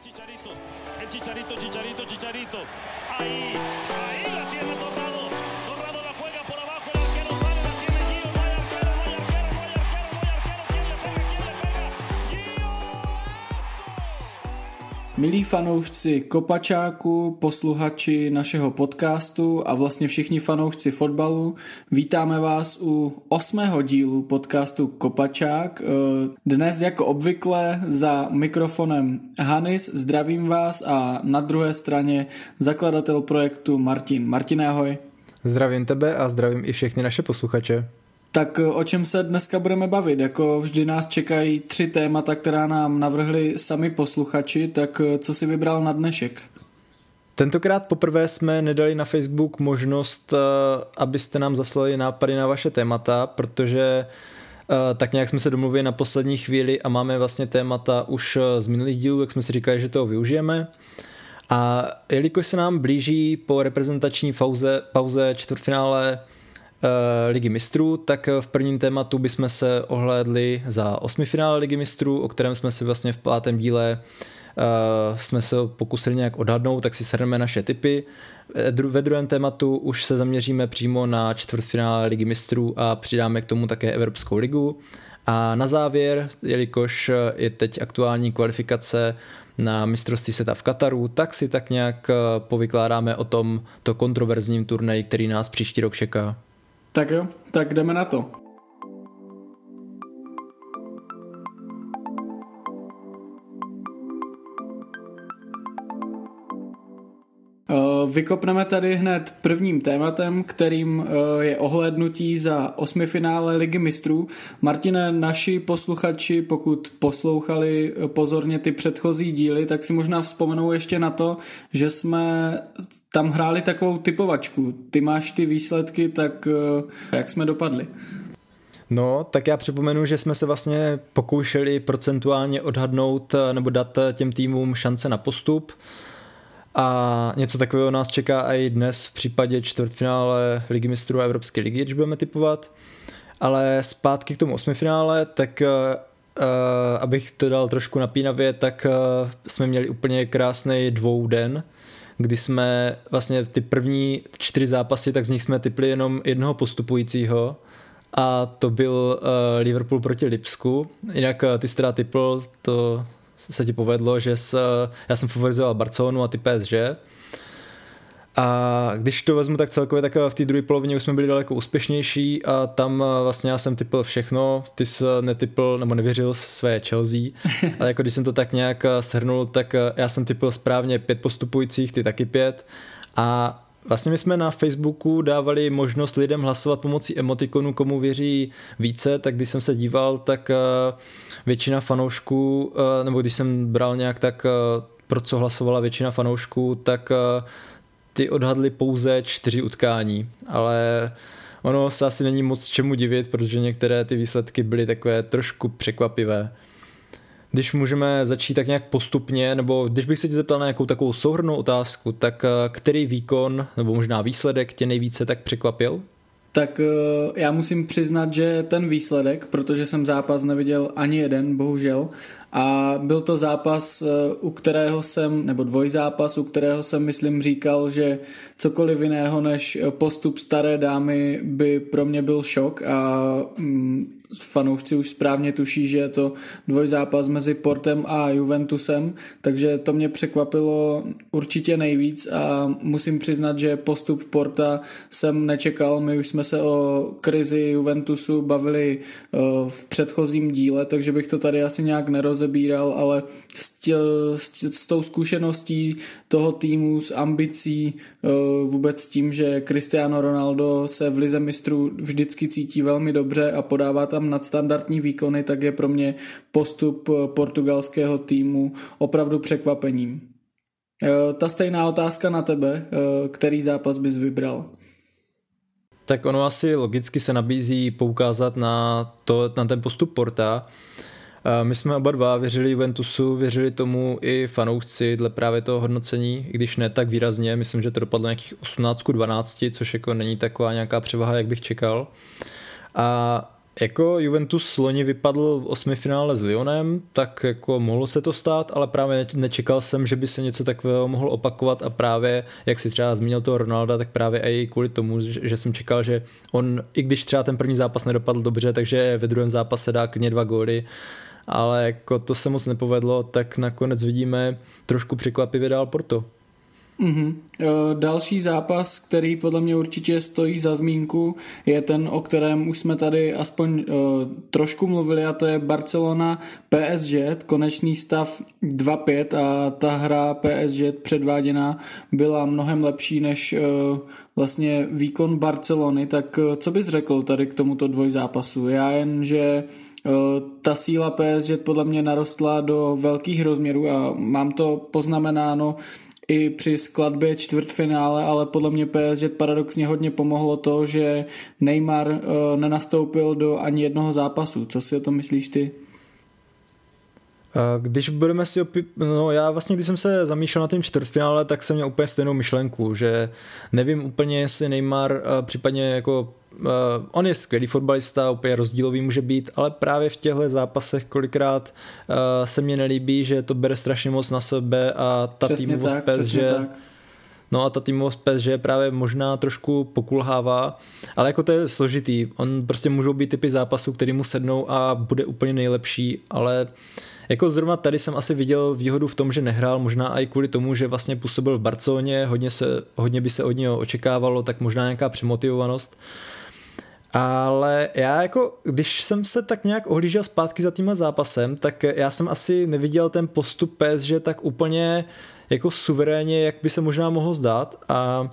Chicharito, el Chicharito, Chicharito, Chicharito. Ahí, ahí la tiene Torrado. Milí fanoušci Kopačáku, posluchači našeho podcastu a vlastně všichni fanoušci fotbalu, vítáme vás u osmého dílu podcastu Kopačák. Eh, Dnes jako obvykle za mikrofonem Hanis, zdravím vás a na druhé straně zakladatel projektu Martin. Martin, ahoj. Zdravím tebe a zdravím i všechny naše posluchače. Tak eh, o čem se dneska budeme bavit? Jako vždy nás čekají tři témata, která nám navrhli sami posluchači, tak eh, co si vybral na dnešek? Tentokrát poprvé jsme nedali na Facebook možnost, eh, abyste nám zaslali nápady na vaše témata, protože tak nějak jsme se domluvili na poslední chvíli a máme vlastně témata už z minulých dílů, jak jsme si říkali, že toho využijeme. A jelikož se nám blíží po reprezentační pauze, pauze čtvrtfinále Ligy mistrů, tak v prvním tématu bychom se ohlédli za osmifinále Ligy mistrů, o kterém jsme si vlastně v pátém díle uh, jsme se pokusili nějak odhadnout, tak si shrneme naše typy. Ve dru- Ve druhém tématu už se zaměříme přímo na čtvrtfinále Ligy mistrů a přidáme k tomu také Evropskou ligu. A na závěr, jelikož je teď aktuální kvalifikace na mistrovství světa v Kataru, tak si tak nějak eh, povykládáme o tom to kontroverzním turnaji, který nás příští rok čeká. Tak jo, tak jdeme na to. Vykopneme tady hned prvním tématem, kterým eh, je ohlédnutí za osmifinále Ligy mistrů. Martine, naši posluchači, pokud poslouchali eh, pozorně ty předchozí díly, tak si možná vzpomenou ještě na to, že jsme tam hráli takovou typovačku. Ty máš ty výsledky, tak jak jsme dopadli? No, tak já připomenu, že jsme se vlastně pokoušeli procentuálně odhadnout eh, nebo dát eh, těm týmům šance na postup. A něco takového nás čeká i dnes v případě čtvrtfinále Ligy mistrů a Evropské ligy, když budeme typovat. Ale zpátky k tomu osmifinále, tak uh, abych to dal trošku napínavě, tak uh, jsme měli úplně krásný dvouden, kdy jsme vlastně ty první čtyři zápasy, tak z nich jsme typli jenom jednoho postupujícího a to byl uh, Liverpool proti Lipsku. Jinak uh, ty jsi teda typl, to se ti povedlo, že s, já jsem favorizoval Barcelonu a ty PSG. A když to vezmu tak celkově, tak v té druhé polovině už jsme byli daleko úspěšnější a tam vlastně já jsem typl všechno, ty jsi netypl nebo nevěřil své Chelsea, ale jako když jsem to tak nějak shrnul, tak já jsem typl správně pět postupujících, ty taky pět a Vlastně my jsme na Facebooku dávali možnost lidem hlasovat pomocí emotikonu, komu věří více, tak když jsem se díval, tak většina fanoušků, nebo když jsem bral nějak tak, pro co hlasovala většina fanoušků, tak ty odhadli pouze čtyři utkání, ale ono se asi není moc čemu divit, protože některé ty výsledky byly takové trošku překvapivé. Když můžeme začít tak nějak postupně, nebo když bych se tě zeptal na nějakou takovou souhrnou otázku, tak který výkon nebo možná výsledek tě nejvíce tak překvapil? Tak já musím přiznat, že ten výsledek, protože jsem zápas neviděl ani jeden, bohužel, a byl to zápas, u kterého jsem, nebo dvojzápas, u kterého jsem, myslím, říkal, že cokoliv jiného než postup staré dámy by pro mě byl šok a mm, fanoušci už správně tuší, že je to dvojzápas mezi Portem a Juventusem, takže to mě překvapilo určitě nejvíc a musím přiznat, že postup Porta jsem nečekal. My už jsme se o krizi Juventusu bavili v předchozím díle, takže bych to tady asi nějak nerozebíral, ale tě, s, s tou zkušeností toho týmu, s ambicí, vůbec s tím, že Cristiano Ronaldo se v lize mistrů vždycky cítí velmi dobře a podává tam nadstandardní výkony, tak je pro mě postup portugalského týmu opravdu překvapením. Ta stejná otázka na tebe, který zápas bys vybral? Tak ono asi logicky se nabízí poukázat na, to, na ten postup Porta. My jsme oba dva věřili Juventusu, věřili tomu i fanoušci dle právě toho hodnocení, i když ne tak výrazně, myslím, že to dopadlo nějakých 18 12, což jako není taková nějaká převaha, jak bych čekal. A jako Juventus loni vypadl v osmi finále s Lyonem, tak jako mohlo se to stát, ale právě nečekal jsem, že by se něco takového mohlo opakovat. A právě, jak si třeba zmínil toho Ronalda, tak právě i kvůli tomu, že jsem čekal, že on, i když třeba ten první zápas nedopadl dobře, takže ve druhém zápase dá klidně dva góly, ale jako to se moc nepovedlo, tak nakonec vidíme trošku překvapivě dál Porto. Mm-hmm. Další zápas, který podle mě určitě stojí za zmínku, je ten, o kterém už jsme tady aspoň uh, trošku mluvili a to je Barcelona PSG, konečný stav 2-5 a ta hra PSG předváděná byla mnohem lepší než uh, vlastně výkon Barcelony, tak uh, co bys řekl tady k tomuto dvojzápasu? Já jen, že ta síla PSG podle mě narostla do velkých rozměrů a mám to poznamenáno i při skladbě čtvrtfinále, ale podle mě PSG paradoxně hodně pomohlo to, že Neymar uh, nenastoupil do ani jednoho zápasu. Co si o tom myslíš ty? Když budeme si opí... no já vlastně, když jsem se zamýšlel na tím čtvrtfinále, tak jsem měl úplně stejnou myšlenku, že nevím úplně, jestli Neymar případně jako uh, on je skvělý fotbalista, úplně rozdílový může být, ale právě v těchto zápasech kolikrát uh, se mně nelíbí, že to bere strašně moc na sebe a ta přesně týmovost tak, PES, že tak. No a ta týmovost PES, právě možná trošku pokulhává, ale jako to je složitý. On prostě můžou být typy zápasů, který mu sednou a bude úplně nejlepší, ale jako zrovna tady jsem asi viděl výhodu v tom, že nehrál, možná i kvůli tomu, že vlastně působil v Barceloně, hodně, se, hodně by se od něho očekávalo, tak možná nějaká přemotivovanost. Ale já jako, když jsem se tak nějak ohlížel zpátky za tímhle zápasem, tak já jsem asi neviděl ten postup PSG tak úplně jako suverénně, jak by se možná mohlo zdát a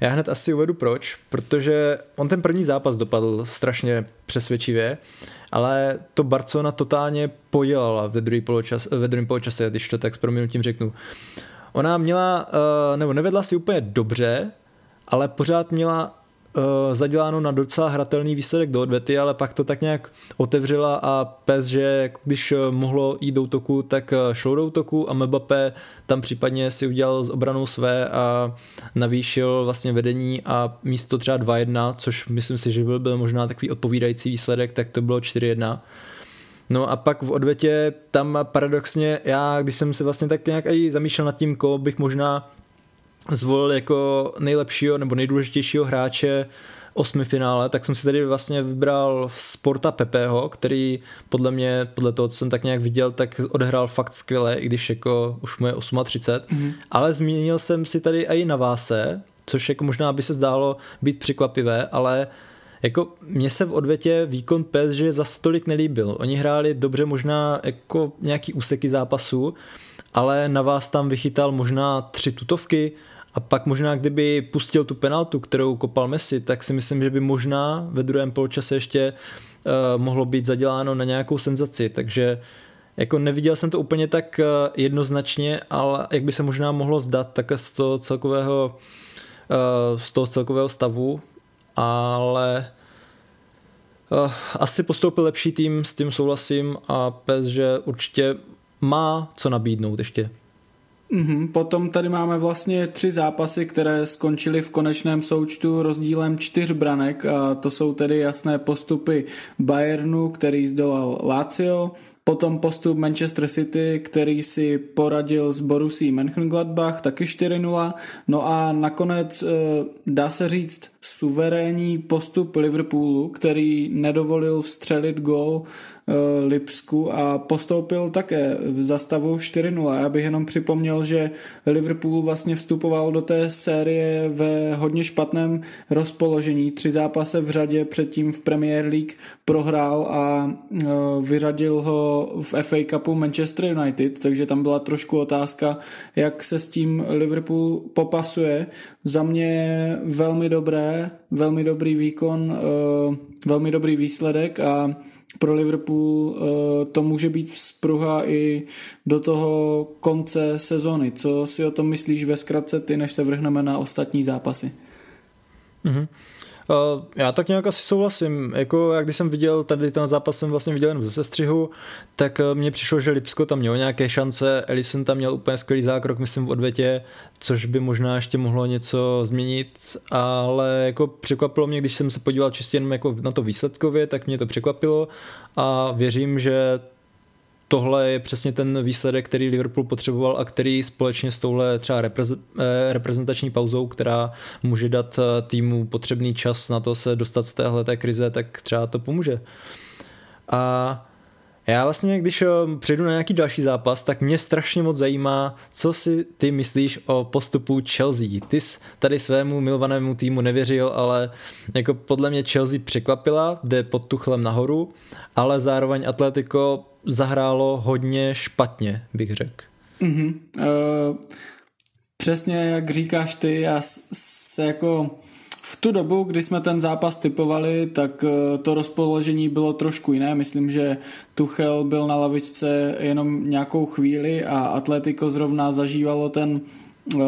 já hned asi uvedu proč, protože on ten první zápas dopadl strašně přesvědčivě, ale to Barcelona totálně podělala ve, druhý poločas, ve druhém poločase, když to tak s proměnutím řeknu. Ona měla, eh, nebo nevedla si úplně dobře, ale pořád měla uh, zaděláno na docela hratelný výsledek do odvety, ale pak to tak nějak otevřela a pes, že když eh, mohlo jít do útoku, tak eh, šlo do útoku a Mbappé tam případně si udělal z obranou své a navýšil vlastně vedení a místo třeba 2-1, což myslím si, že byl, byl možná takový odpovídající výsledek, tak to bylo 4-1. No a pak v odvetě tam paradoxně, já když jsem se vlastně tak nějak i zamýšlel nad tím, koho bych možná zvolil jako nejlepšího nebo nejdůležitějšího hráče osmi finále, tak jsem si tady vlastně vybral Sporta Pepeho, který podle mě, podle toho, co jsem tak nějak viděl, tak odehrál fakt skvěle, i když jako už mu je 38, mm-hmm. ale zmínil jsem si tady i na Váse, což jako možná by se zdálo být překvapivé, ale jako mně se v odvětě výkon PSG za stolik nelíbil. Oni hráli dobře možná jako nějaký úseky zápasu, ale na vás tam vychytal možná tři tutovky, a pak možná, kdyby pustil tu penaltu, kterou kopal Messi, tak si myslím, že by možná ve druhém poločase ještě uh, mohlo být zaděláno na nějakou senzaci, takže jako neviděl jsem to úplně tak uh, jednoznačně, ale jak by se možná mohlo zdat tak z toho celkového uh, z toho celkového stavu, ale uh, asi postoupil lepší tým, s tím souhlasím a že určitě má co nabídnout ještě. Mm-hmm. Potom tady máme vlastně tři zápasy, které skončily v konečném součtu rozdílem čtyř branek a to jsou tedy jasné postupy Bayernu, který zdolal Lazio, Potom postup Manchester City, který si poradil s Borussí Mönchengladbach, taky 4-0. No a nakonec eh, dá se říct suverénní postup Liverpoolu, který nedovolil vstřelit gol eh, Lipsku a postoupil také v zastavu 4-0. Já bych jenom připomněl, že Liverpool vlastně vstupoval do té série ve hodně špatném rozpoložení. Tři zápasy v řadě předtím v Premier League prohrál a eh, vyřadil ho v FA Cupu Manchester United, takže tam byla trošku otázka, jak se s tím Liverpool popasuje. Za mě velmi dobré, velmi dobrý výkon, eh, velmi dobrý výsledek a pro Liverpool eh, to může být vzpruha i do toho konce sezony. Co si o tom myslíš ve zkratce ty, než se vrhneme na ostatní zápasy? Mm-hmm. Uh, já tak nějak asi souhlasím. Jako, jak když jsem viděl, tady ten zápas jsem vlastně viděl jenom ze sestřihu, tak uh, mně přišlo, že Lipsko tam mělo nějaké šance, Ellison tam měl úplně skvělý zákrok, myslím v odvětě, což by možná ještě mohlo něco změnit, ale jako překvapilo mě, když jsem se podíval čistě jenom jako na to výsledkově, tak mě to překvapilo. A věřím, že tohle je přesně ten výsledek, který Liverpool potřeboval a který společně s touhle třeba eh, reprezentační pauzou, která může dát eh, týmu potřebný čas na to se dostat z téhle krize, tak třeba to pomůže. A já vlastně, když eh, přejdu na nějaký další zápas, tak mě strašně moc zajímá, co si ty myslíš o postupu Chelsea. Ty jsi tady svému milovanému týmu nevěřil, ale jako podle mě Chelsea překvapila, jde pod Tuchlem nahoru, ale zároveň Atletico zahrálo hodně špatně, bych řekl. Mm-hmm. Uh, přesně jak říkáš ty, já se jako v tu dobu, kdy jsme ten zápas typovali, tak uh, to rozpoložení bylo trošku jiné. Myslím, že Tuchel byl na lavičce jenom nějakou chvíli a Atletico zrovna zažívalo ten uh,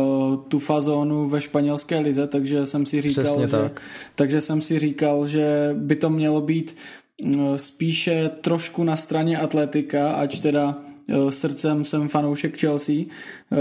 tu fazónu ve španělské lize, takže jsem si říkal, Přesně že, tak. takže jsem si říkal, že by to mělo být Eh, spíše trošku na straně atletika, ač teda eh, srdcem jsem fanoušek Chelsea, eh,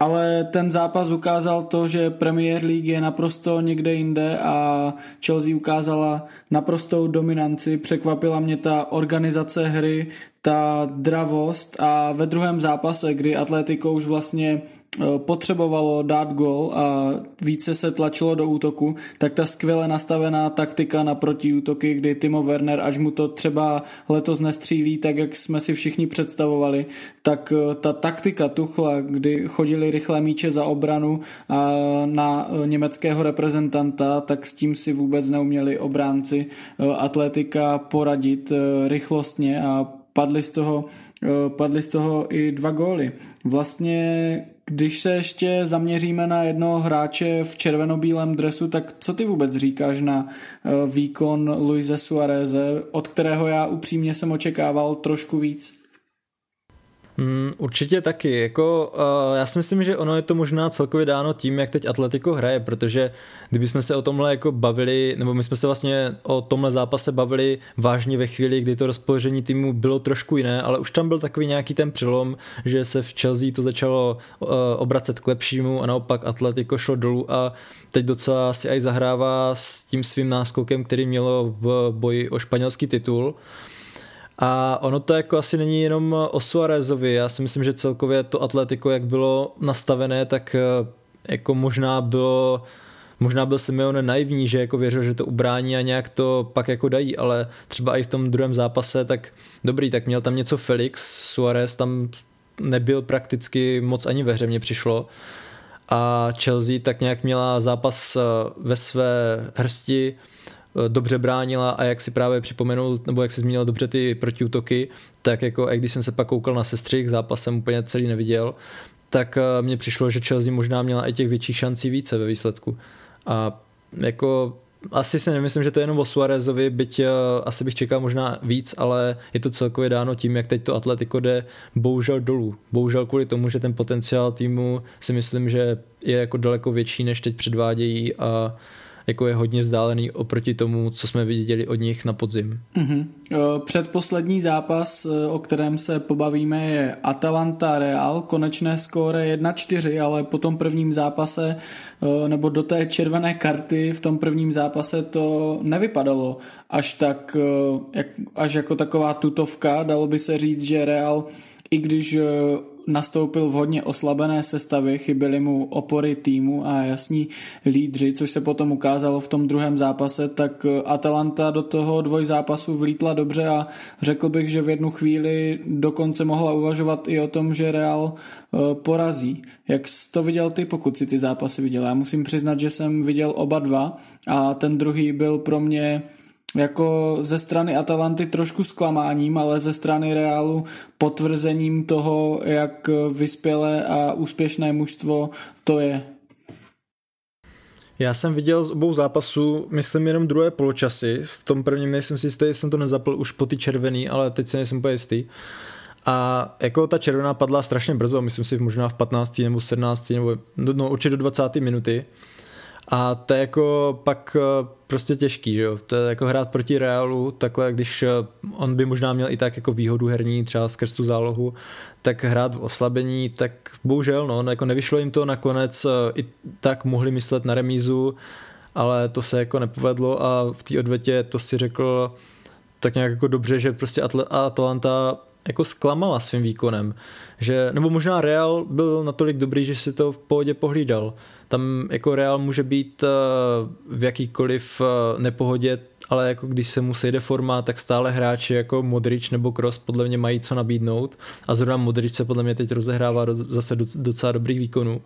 ale ten zápas ukázal to, že Premier League je naprosto někde jinde a Chelsea ukázala naprostou dominanci, překvapila mě ta organizace hry, ta dravost a ve druhém zápase, kdy Atletico už vlastně Eh, potřebovalo dát gol a více se tlačilo do útoku, tak ta skvěle nastavená taktika na protiútoky, kdy Timo Werner, až mu to třeba letos nestřílí, tak jak jsme si všichni představovali, tak eh, ta taktika Tuchla, kdy chodili rychlé míče za obranu a na eh, německého reprezentanta, tak s tím si vůbec neuměli obránci atletika poradit rychlostně a padly z toho, padly z toho i dva góly. Vlastně když se ještě zaměříme na jednoho hráče v červenobílém dresu, tak co ty vůbec říkáš na eh, výkon Luise Suareze, od kterého já upřímně jsem očekával trošku víc? Mm, určitě taky. Jako, uh, já si myslím, že ono je to možná celkově dáno tím, jak teď Atletico hraje, protože kdybychom se o tomhle jako bavili, nebo my jsme se vlastně o tomhle zápase bavili vážně ve chvíli, kdy to rozpoložení týmu bylo trošku jiné, ale už tam byl takový nějaký ten přelom, že se v Chelsea to začalo uh, obracet k lepšímu a naopak Atletico šlo dolů a teď docela si aj zahrává s tím svým náskokem, který mělo v boji o španělský titul. A ono to jako asi není jenom o Suarezovi, já si myslím, že celkově to Atletico, jak bylo nastavené, tak eh, jako možná bylo možná byl Simeone naivní, že jako věřil, že to ubrání a nějak to pak jako dají, ale třeba i v tom druhém zápase, tak dobrý, tak měl tam něco Felix, Suarez tam nebyl prakticky moc ani ve hře, mně přišlo. A Chelsea tak nějak měla zápas eh, ve své hrsti, dobře bránila a jak si právě připomenul, nebo jak si zmínil dobře ty protiútoky, tak jako když jsem se pak koukal na sestřih, zápas jsem úplně celý neviděl, tak eh, mně přišlo, že Chelsea možná měla i těch větších šancí více ve výsledku. A jako asi si nemyslím, že to je jenom o Suarezovi, byť uh, asi bych čekal možná víc, ale je to celkově dáno tím, jak teď to Atletico jde bohužel dolů. Bohužel kvůli tomu, že ten potenciál týmu si myslím, že je jako daleko větší, než teď předvádějí a jako je hodně vzdálený oproti tomu, co jsme viděli od nich na podzim. Mm-hmm. Předposlední zápas, e, o kterém se pobavíme, je Atalanta Real, konečné skóre 1-4, ale po tom prvním zápase, e, nebo do té červené karty v tom prvním zápase to nevypadalo až tak, až jako taková tutovka, dalo by se říct, že Real i když nastoupil v hodně oslabené sestavě, chyběly mu opory týmu a jasní lídři, což se potom ukázalo v tom druhém zápase, tak Atalanta do toho dvojzápasu vlítla dobře a řekl bych, že v jednu chvíli dokonce mohla uvažovat i o tom, že Real eh, porazí. Jak jsi to viděl ty, pokud si ty zápasy viděl? Já musím přiznat, že jsem viděl oba dva a ten druhý byl pro mě jako ze strany Atalanty trošku zklamáním, ale ze strany Reálu potvrzením toho, jak vyspělé a úspěšné mužstvo to je. Já jsem viděl z obou zápasů, myslím jenom druhé poločasy. V tom prvním nejsem si jistý, jsem to nezapl už po ty červený, ale teď si nejsem úplně jistý. A jako ta červená padla strašně brzo, myslím si možná v 15. nebo 17. nebo no určitě do 20. minuty. A to je jako pak eh, prostě těžký, jo. To je jako hrát proti Realu, takhle, když eh, on by možná měl i tak jako výhodu herní, třeba skrz tu zálohu, tak hrát v oslabení, tak bohužel, no, jako nevyšlo jim to nakonec, i tak mohli myslet na remízu, ale to se jako nepovedlo a v té odvetě to si řekl tak nějak jako dobře, že prostě Atlanta jako zklamala svým výkonem. Že, nebo možná Real byl natolik dobrý, že si to v pohodě pohlídal. Tam jako Real může být uh, v jakýkoliv uh, nepohodě, ale jako když se mu sejde forma, tak stále hráči jako Modrič nebo Kroos podle mě mají co nabídnout a zrovna Modrič se podle mě teď rozehrává do, zase docela dobrých výkonů.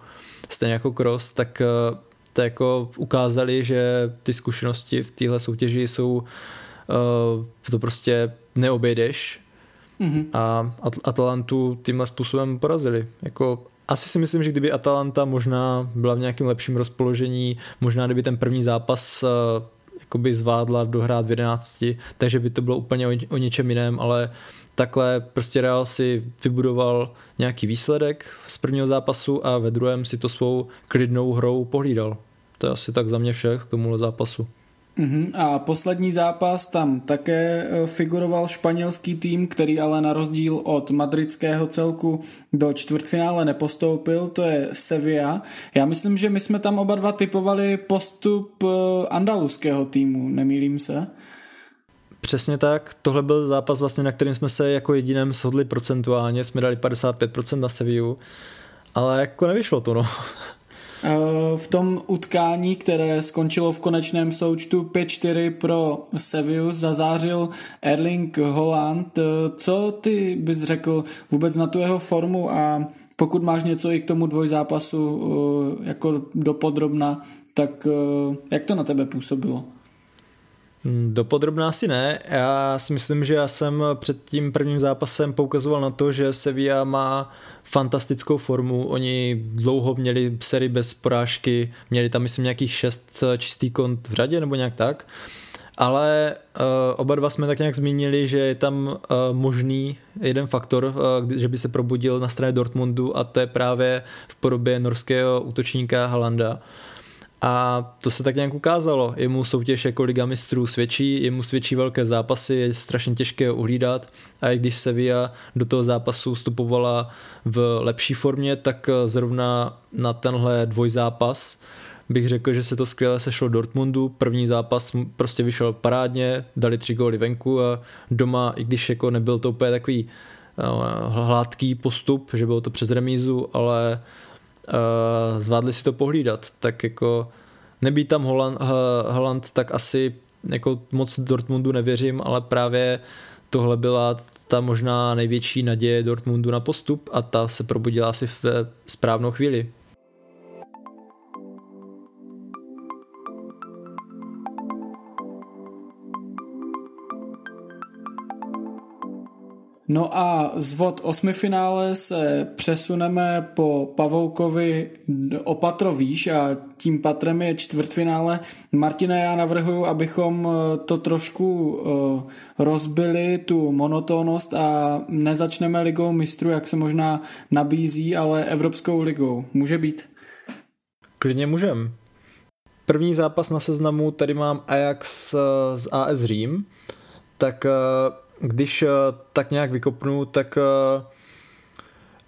Stejně jako Kroos, tak uh, to jako ukázali, že ty zkušenosti v téhle soutěži jsou uh, to prostě neobejdeš mm-hmm. a Atalantu tímhle způsobem porazili. Jako asi si myslím, že kdyby Atalanta možná byla v nějakém lepším rozpoložení, možná kdyby ten první zápas uh, jakoby zvládla dohrát v 11, takže by to bylo úplně o, o něčem jiném, ale takhle prostě Real si vybudoval nějaký výsledek z prvního zápasu a ve druhém si to svou klidnou hrou pohlídal. To je asi tak za mě vše k tomuhle zápasu. Uh-huh. A poslední zápas tam také e, figuroval španělský tým, který ale na rozdíl od madridského celku do čtvrtfinále nepostoupil, to je Sevilla. Já myslím, že my jsme tam oba dva typovali postup e, andaluského týmu, nemýlím se? Přesně tak, tohle byl zápas vlastně, na kterým jsme se jako jediném shodli procentuálně, jsme dali 55% na Sevillu, ale jako nevyšlo to no. V tom utkání, které skončilo v konečném součtu 5-4 pro Sevillu, zazářil Erling Holland. Co ty bys řekl vůbec na tu jeho formu a pokud máš něco i k tomu dvojzápasu eh, jako dopodrobna, tak eh, jak to na tebe působilo? Hmm, dopodrobná asi ne. Já si myslím, že já jsem před tím prvním zápasem poukazoval na to, že Sevilla má fantastickou formu. Oni dlouho měli sérii bez porážky, měli tam myslím nějakých šest čistý kont v řadě nebo nějak tak. Ale uh, oba dva jsme tak nějak zmínili, že je tam uh, možný jeden faktor, uh, že by se probudil na straně Dortmundu a to je právě v podobě norského útočníka Halanda. A to se tak nějak ukázalo. Jemu soutěž jako Liga mistrů svědčí, jemu svědčí velké zápasy, je strašně těžké uhlídat a i když Sevilla do toho zápasu vstupovala v lepší formě, tak zrovna na tenhle dvojzápas bych řekl, že se to skvěle sešlo Dortmundu. První zápas prostě vyšel parádně, dali tři góly venku a doma, i když jako nebyl to úplně takový no, hladký postup, že bylo to přes remízu, ale uh, zvládli si to pohlídat, tak jako nebýt tam Holland, uh, tak asi jako moc Dortmundu nevěřím, ale právě tohle byla ta možná největší naděje Dortmundu na postup a ta se probudila asi v správnou chvíli. No a z vod osmifinále se přesuneme po Pavoukovi o výš a tím patrem je čtvrtfinále. Martine, já navrhuji, abychom eh, to trošku eh, rozbili, tu monotónnost a nezačneme ligou mistrů, jak se možná nabízí, ale Evropskou ligou. Může být? Klidně můžem. První zápas na seznamu, tady mám Ajax eh, z AS Řím, tak když uh, tak nějak vykopnu, tak uh,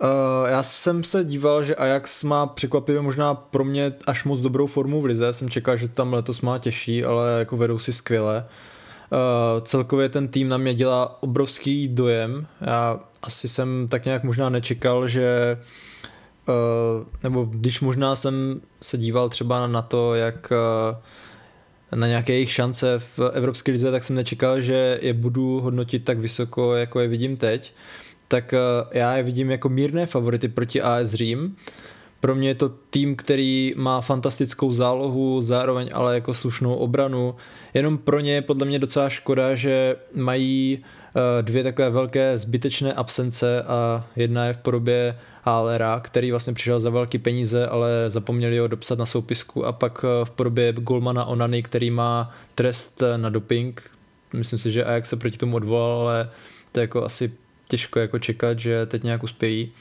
uh, já jsem se díval, že Ajax má překvapivě možná pro mě až moc dobrou formu v lize. Jsem čekal, že tam letos má těžší, ale jako vedou si skvěle. Uh, celkově ten tým na mě dělá obrovský dojem. Já asi jsem tak nějak možná nečekal, že uh, nebo když možná jsem se díval třeba na to, jak uh, na nějaké jejich šance v Evropské lize, tak jsem nečekal, že je budu hodnotit tak vysoko, jako je vidím teď. Tak eh, já je vidím jako mírné favority proti AS Řím. Pro mě je to tým, který má fantastickou zálohu, zároveň ale jako slušnou obranu. Jenom pro ně je podle mě docela škoda, že mají Eh, dvě takové velké zbytečné absence a jedna je v podobě Hálera, který vlastně přišel za velké peníze, ale zapomněli ho dopsat na soupisku a pak eh, v podobě Golmana Onany, který má trest na doping. Myslím si, že Ajax se proti tomu odvolal, ale to je jako asi těžko jako čekat, že teď nějak uspějí.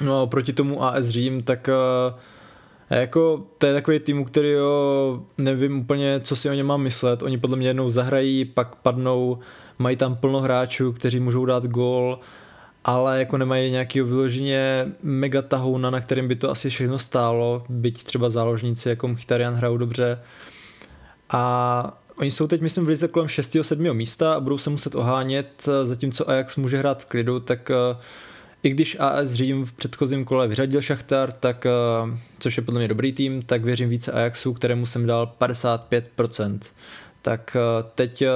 No a proti tomu AS Řím, tak A jako to je takový tým, který jo, nevím úplně, co si o něm mám myslet. Oni podle mě jednou zahrají, pak padnou, mají tam plno hráčů, kteří můžou dát gól, ale jako nemají nějaký vyloženě mega tahouna, na kterým by to asi všechno stálo, byť třeba záložníci jako Mkhitaryan hrajou dobře. A oni jsou teď, myslím, v lize kolem 6. 7. místa a budou se muset ohánět, zatímco Ajax může hrát v klidu, tak uh, i když AS Řím v předchozím kole vyřadil Šachtar, tak, eh, což je podle mě dobrý tým, tak věřím více Ajaxu, kterému jsem dal 55%. Tak eh, teď eh,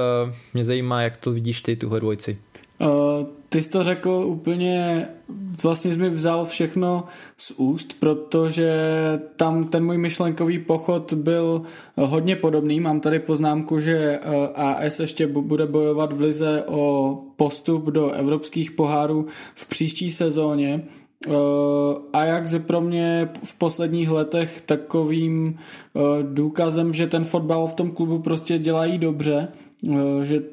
mě zajímá, jak to vidíš ty, tuhle dvojci. Uh, ty jsi to řekl úplně, vlastně jsi mi vzal všechno z úst, protože tam ten můj myšlenkový pochod byl hodně podobný. Mám tady poznámku, že AS ještě bude bojovat v lize o postup do evropských pohárů v příští sezóně. Ajax je pro mě v posledních letech takovým důkazem, že ten fotbal v tom klubu prostě dělají dobře, že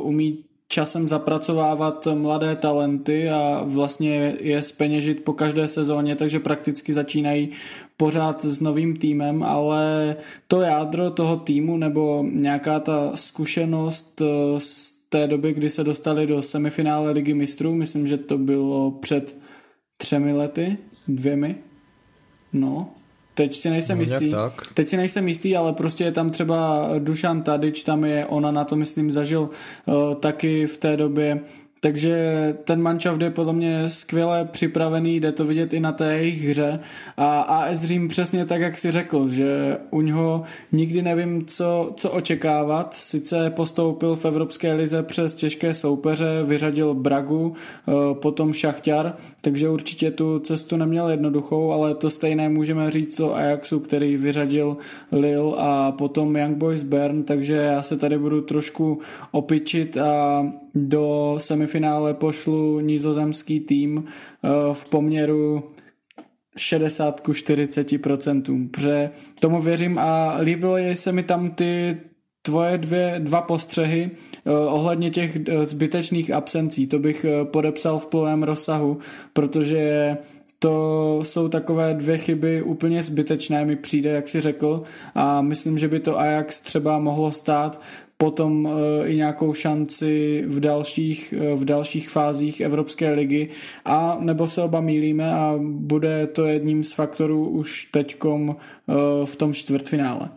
umí časem zapracovávat mladé talenty a vlastně je speněžit po každé sezóně, takže prakticky začínají pořád s novým týmem, ale to jádro toho týmu nebo nějaká ta zkušenost eh, z té doby, kdy se dostali do semifinále ligy mistrů, myslím, že to bylo před třemi lety, dvěmi, no, Teď si nejsem no, jistý. Tak. Teď si nejsem jistý, ale prostě je tam třeba Dušan Tadič, tam je, ona na to myslím zažil uh, taky v té době takže ten manšaft je podle mě skvěle připravený, jde to vidět i na té jejich hře a AS Řím přesně tak, jak si řekl, že u něho nikdy nevím, co, co očekávat. Sice postoupil v Evropské lize přes těžké soupeře, vyřadil Bragu, eh, potom Šachťar, takže určitě tu cestu neměl jednoduchou, ale to stejné můžeme říct o Ajaxu, který vyřadil Lille a potom Young Boys Bern, takže já se tady budu trošku opičit a do semifinále pošlu nizozemský tým eh, v poměru 60 ku 40%, protože tomu věřím a líbilo se mi tam ty tvoje dvě, dva postřehy uh, ohledně těch uh, zbytečných absencí. To bych podepsal v plném rozsahu, protože to jsou takové dvě chyby úplně zbytečné, mi přijde, jak si řekl, a myslím, že by to Ajax třeba mohlo stát potom eh, i nějakou šanci v dalších, eh, v dalších fázích Evropské ligy a nebo se oba mílíme a bude to jedním z faktorů už teďkom eh, v tom čtvrtfinále.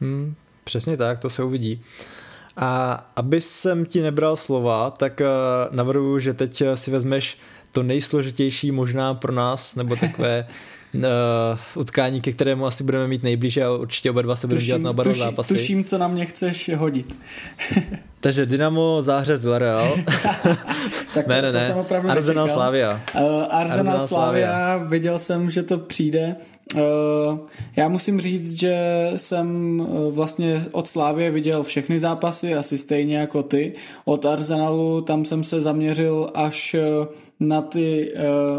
Hmm, přesně tak, to se uvidí. A aby jsem ti nebral slova, tak navrhuji, že teď si vezmeš to nejsložitější možná pro nás, nebo takové uh, utkání, ke kterému asi budeme mít nejblíže a určitě oba dva se budeme dělat na oba tuši, zápasy. Tuším, co na mě chceš hodit. Takže Dynamo, Záhřeb, Villarreal. tak to, ne, ne, to ne. jsem opravdu Arsenal, nečekal. Slavia. Uh, Arsenal, Slavia, viděl jsem, že to přijde. Uh, já musím říct, že jsem uh, vlastně od Slávie viděl všechny zápasy, asi stejně jako ty. Od Arsenalu tam jsem se zaměřil až uh, na, ty,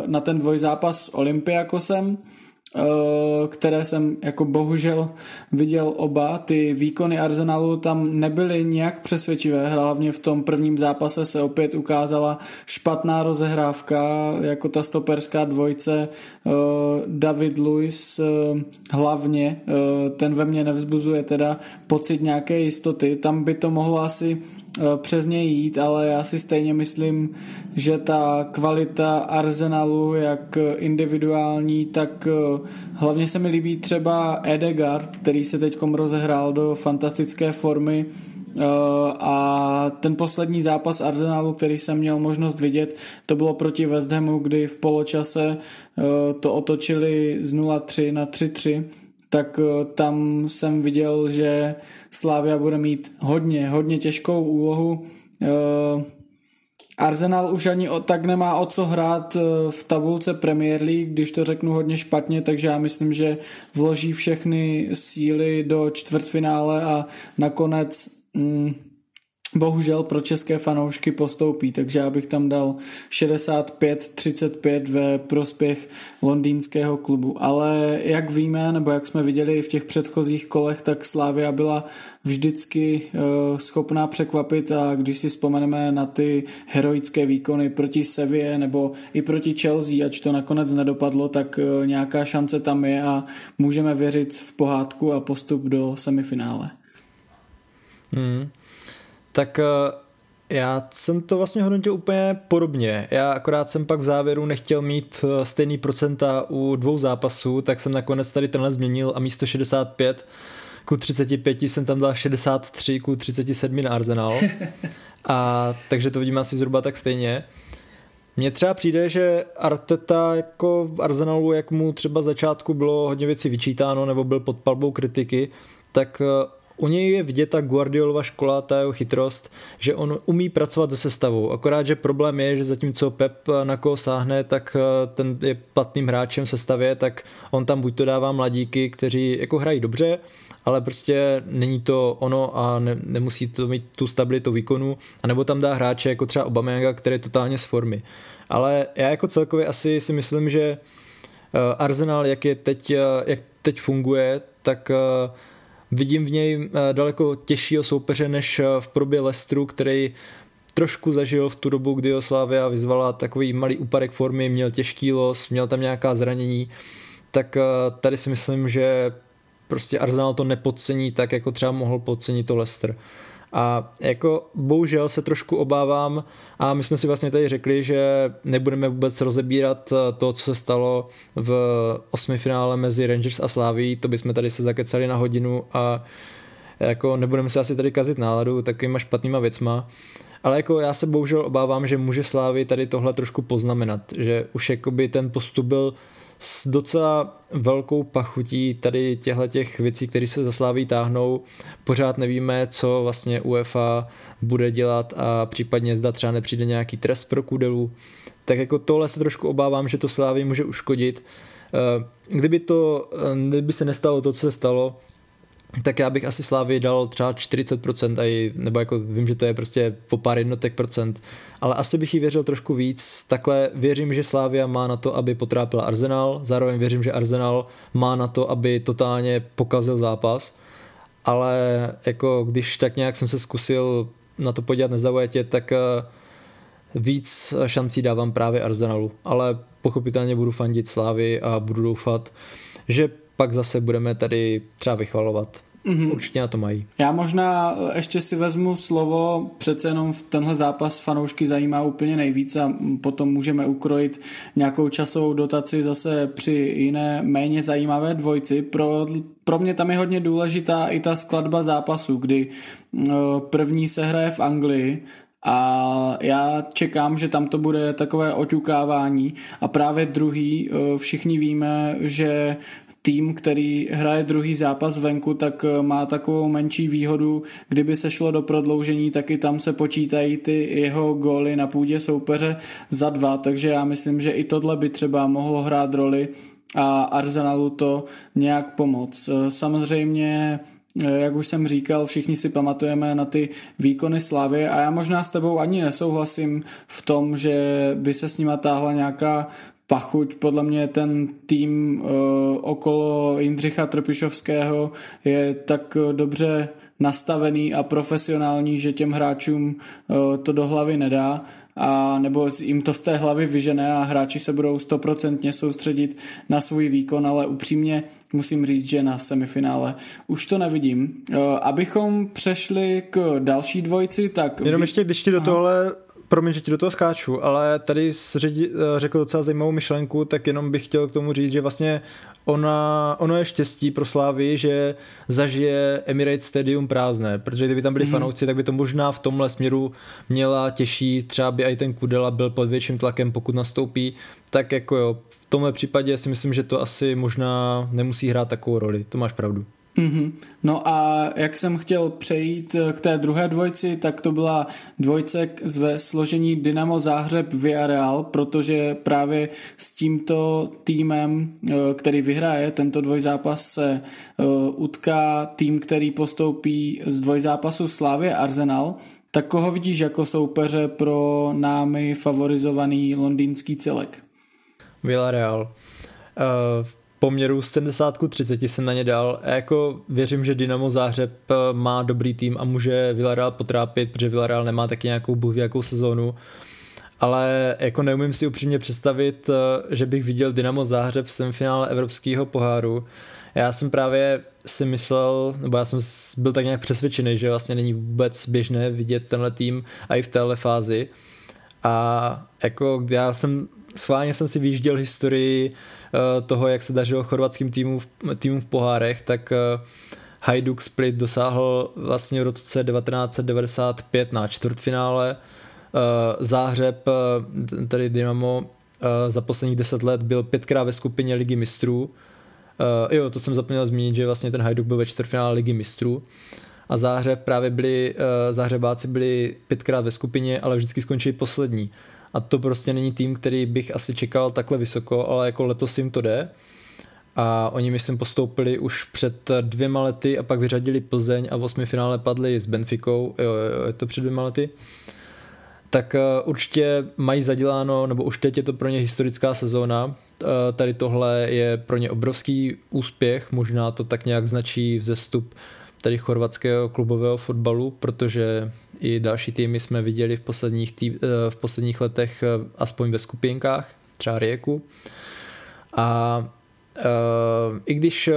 na ten dvojzápas s Olympiakosem. Eh, které jsem jako bohužel viděl oba. Ty výkony Arsenalu tam nebyly nějak přesvědčivé, hlavně v tom prvním zápase se opět ukázala špatná rozehrávka, jako ta stoperská dvojce eh, David Luiz eh, hlavně, ten ve mně nevzbuzuje teda pocit nějaké jistoty, tam by to mohlo asi přes něj jít, ale já si stejně myslím, že ta kvalita Arsenalu, jak individuální, tak eh, hlavně se mi líbí třeba Edegard, který se teď rozehrál do fantastické formy eh, a ten poslední zápas Arsenalu, který jsem měl možnost vidět, to bylo proti West Hamu, kdy v poločase to otočili z 0-3 na 3-3 tak eh, tam jsem viděl, že Slávia bude mít hodně, hodně těžkou úlohu. Eh, Arsenal už ani o, tak nemá o co hrát eh, v tabulce Premier League, když to řeknu hodně špatně, takže já myslím, že vloží všechny síly do čtvrtfinále a nakonec mm, bohužel pro české fanoušky postoupí, takže já bych tam dal 65-35 ve prospěch londýnského klubu. Ale jak víme, nebo jak jsme viděli v těch předchozích kolech, tak Slávia byla vždycky uh, schopná překvapit a když si vzpomeneme na ty heroické výkony proti Sevě nebo i proti Chelsea, ač to nakonec nedopadlo, tak uh, nějaká šance tam je a můžeme věřit v pohádku a postup do semifinále. Hmm tak eh, já jsem to vlastně hodnotil úplně podobně. Já akorát jsem pak v závěru nechtěl mít eh, stejný procenta u dvou zápasů, tak jsem nakonec tady tenhle změnil a místo 65 ku 35 jsem tam dal 63 ku 37 na Arsenal. A takže to vidíme asi zhruba tak stejně. Mně třeba přijde, že Arteta jako v Arsenalu, jak mu třeba začátku bylo hodně věcí vyčítáno nebo byl pod palbou kritiky, tak eh, u něj je vidět ta Guardiolova škola, ta jeho chytrost, že on umí pracovat se sestavou. Akorát, že problém je, že zatímco Pep na koho sáhne, tak eh, ten je platným hráčem v sestavě, tak on tam buď to dává mladíky, kteří jako hrají dobře, ale prostě není to ono a ne, nemusí to mít tu stabilitu výkonu, anebo tam dá hráče jako třeba Obameyanga, který je totálně z formy. Ale já jako celkově asi si myslím, že eh, Arsenal, jak je teď, eh, jak teď funguje, tak Vidím v něj eh, daleko těžšího soupeře než eh, v probě Lestru, který trošku zažil v tu dobu, kdy ho vyzvala takový malý úpadek formy, měl těžký los, měl tam nějaká zranění, tak eh, tady si myslím, že prostě Arsenal to nepodcení tak, jako třeba mohl podcenit to Leicester. A jako bohužel se trošku obávám a my jsme si vlastně tady řekli, že nebudeme vůbec rozebírat eh, to, co se stalo v osmi finále mezi Rangers a Slaví, to bychom tady se zakecali na hodinu a jako nebudeme se asi tady kazit náladu takovýma špatnýma věcma. Ale jako já se bohužel obávám, že může Slávy tady tohle trošku poznamenat, že už jakoby ten postup byl s docela velkou pachutí tady těchto těch věcí, které se zasláví táhnou. Pořád nevíme, co vlastně UEFA bude dělat a případně zda třeba nepřijde nějaký trest pro Kudelu. Tak jako tohle se trošku obávám, že to Slávy může uškodit. Eh, kdyby to, eh, kdyby se nestalo to, co se stalo, tak já bych asi Slávy dal třeba 40%, aj, nebo jako vím, že to je prostě po pár jednotek procent, ale asi bych jí věřil trošku víc. Takhle věřím, že Slávia má na to, aby potrápila Arsenal, zároveň věřím, že Arsenal má na to, aby totálně pokazil zápas, ale jako když tak nějak jsem se zkusil na to podívat nezaujatě, tak eh, víc šancí dávám právě Arsenalu, ale pochopitelně budu fandit Slávy a budu doufat, že pak zase budeme tady třeba vychvalovat. Mm-hmm. Určitě na to mají. Já možná ještě si vezmu slovo, přece jenom v tenhle zápas fanoušky zajímá úplně nejvíc a potom můžeme ukrojit nějakou časovou dotaci zase při jiné méně zajímavé dvojci. Pro, pro mě tam je hodně důležitá i ta skladba zápasu, kdy první se hraje v Anglii a já čekám, že tam to bude takové oťukávání a právě druhý, všichni víme, že tým, který hraje druhý zápas venku, tak eh, má takovou menší výhodu, kdyby se šlo do prodloužení, tak i tam se počítají ty jeho góly na půdě soupeře za dva, takže já myslím, že i tohle by třeba mohlo hrát roli a Arsenalu to nějak pomoct. Eh, samozřejmě eh, jak už jsem říkal, všichni si pamatujeme na ty výkony Slavy a já možná s tebou ani nesouhlasím v tom, že by se s nima táhla nějaká pachuť. Podle mě ten tým uh, okolo Jindřicha Trpišovského je tak dobře nastavený a profesionální, že těm hráčům uh, to do hlavy nedá a nebo jim to z té hlavy vyžené a hráči se budou stoprocentně soustředit na svůj výkon, ale upřímně musím říct, že na semifinále už to nevidím. Abychom přešli k další dvojci, tak... Jenom ještě, když ti do tohle promiň, že ti do toho skáču, ale tady ředi, eh, řekl docela zajímavou myšlenku, tak jenom bych chtěl k tomu říct, že vlastně ona, ono je štěstí pro Slávy, že zažije Emirates Stadium prázdné, protože kdyby tam byli mm. fanoušci, tak by to možná v tomhle směru měla těžší, třeba by i ten Kudela byl pod větším tlakem, pokud nastoupí, tak jako jo, v tomhle případě si myslím, že to asi možná nemusí hrát takovou roli, to máš pravdu. Mm-hmm. No a jak jsem chtěl přejít eh, k té druhé dvojci, tak to byla dvojce ve složení Dynamo Záhřeb Villarreal, protože právě s tímto týmem, eh, který vyhraje tento dvojzápas, se eh, utká tým, který postoupí z dvojzápasu Slávě Arsenal Tak koho vidíš jako soupeře pro námi favorizovaný londýnský celek? Villarreal. Uh, poměru 70 30 jsem na ně dal. A jako věřím, že Dynamo Zářeb eh, má dobrý tým a může Villarreal potrápit, protože Villarreal nemá taky nějakou jakou sezónu. Ale jako neumím si upřímně představit, eh, že bych viděl Dynamo Záhřeb v semifinále Evropského poháru. Já jsem právě si myslel, nebo já jsem byl tak nějak přesvědčený, že vlastně není vůbec běžné vidět tenhle tým a i v téhle fázi. A jako já jsem schválně jsem si vyjížděl historii toho, jak se dařilo chorvatským týmům v, týmům v pohárech, tak uh, Hajduk Split dosáhl vlastně v roce 1995 na čtvrtfinále. Uh, Záhřeb, tedy Dynamo, za posledních deset let byl pětkrát ve skupině Ligy mistrů. Jo, to jsem zapomněl zmínit, že vlastně ten Hajduk byl ve čtvrtfinále Ligy mistrů. A Záhřeb právě byli, Záhřebáci byli pětkrát ve skupině, ale vždycky skončili poslední a to prostě není tým, který bych asi čekal takhle vysoko, ale jako letos jim to jde. A oni myslím postoupili už před dvěma lety a pak vyřadili Plzeň a v osmi finále padli s Benficou, jo, jo, je to před dvěma lety, tak uh, určitě mají zaděláno, nebo už teď je to pro ně historická sezóna, uh, tady tohle je pro ně obrovský úspěch, možná to tak nějak značí vzestup tady chorvatského klubového fotbalu, protože i další týmy jsme viděli v posledních, tý, eh, v posledních letech eh, aspoň ve skupinkách, třeba Rieku. A uh, i když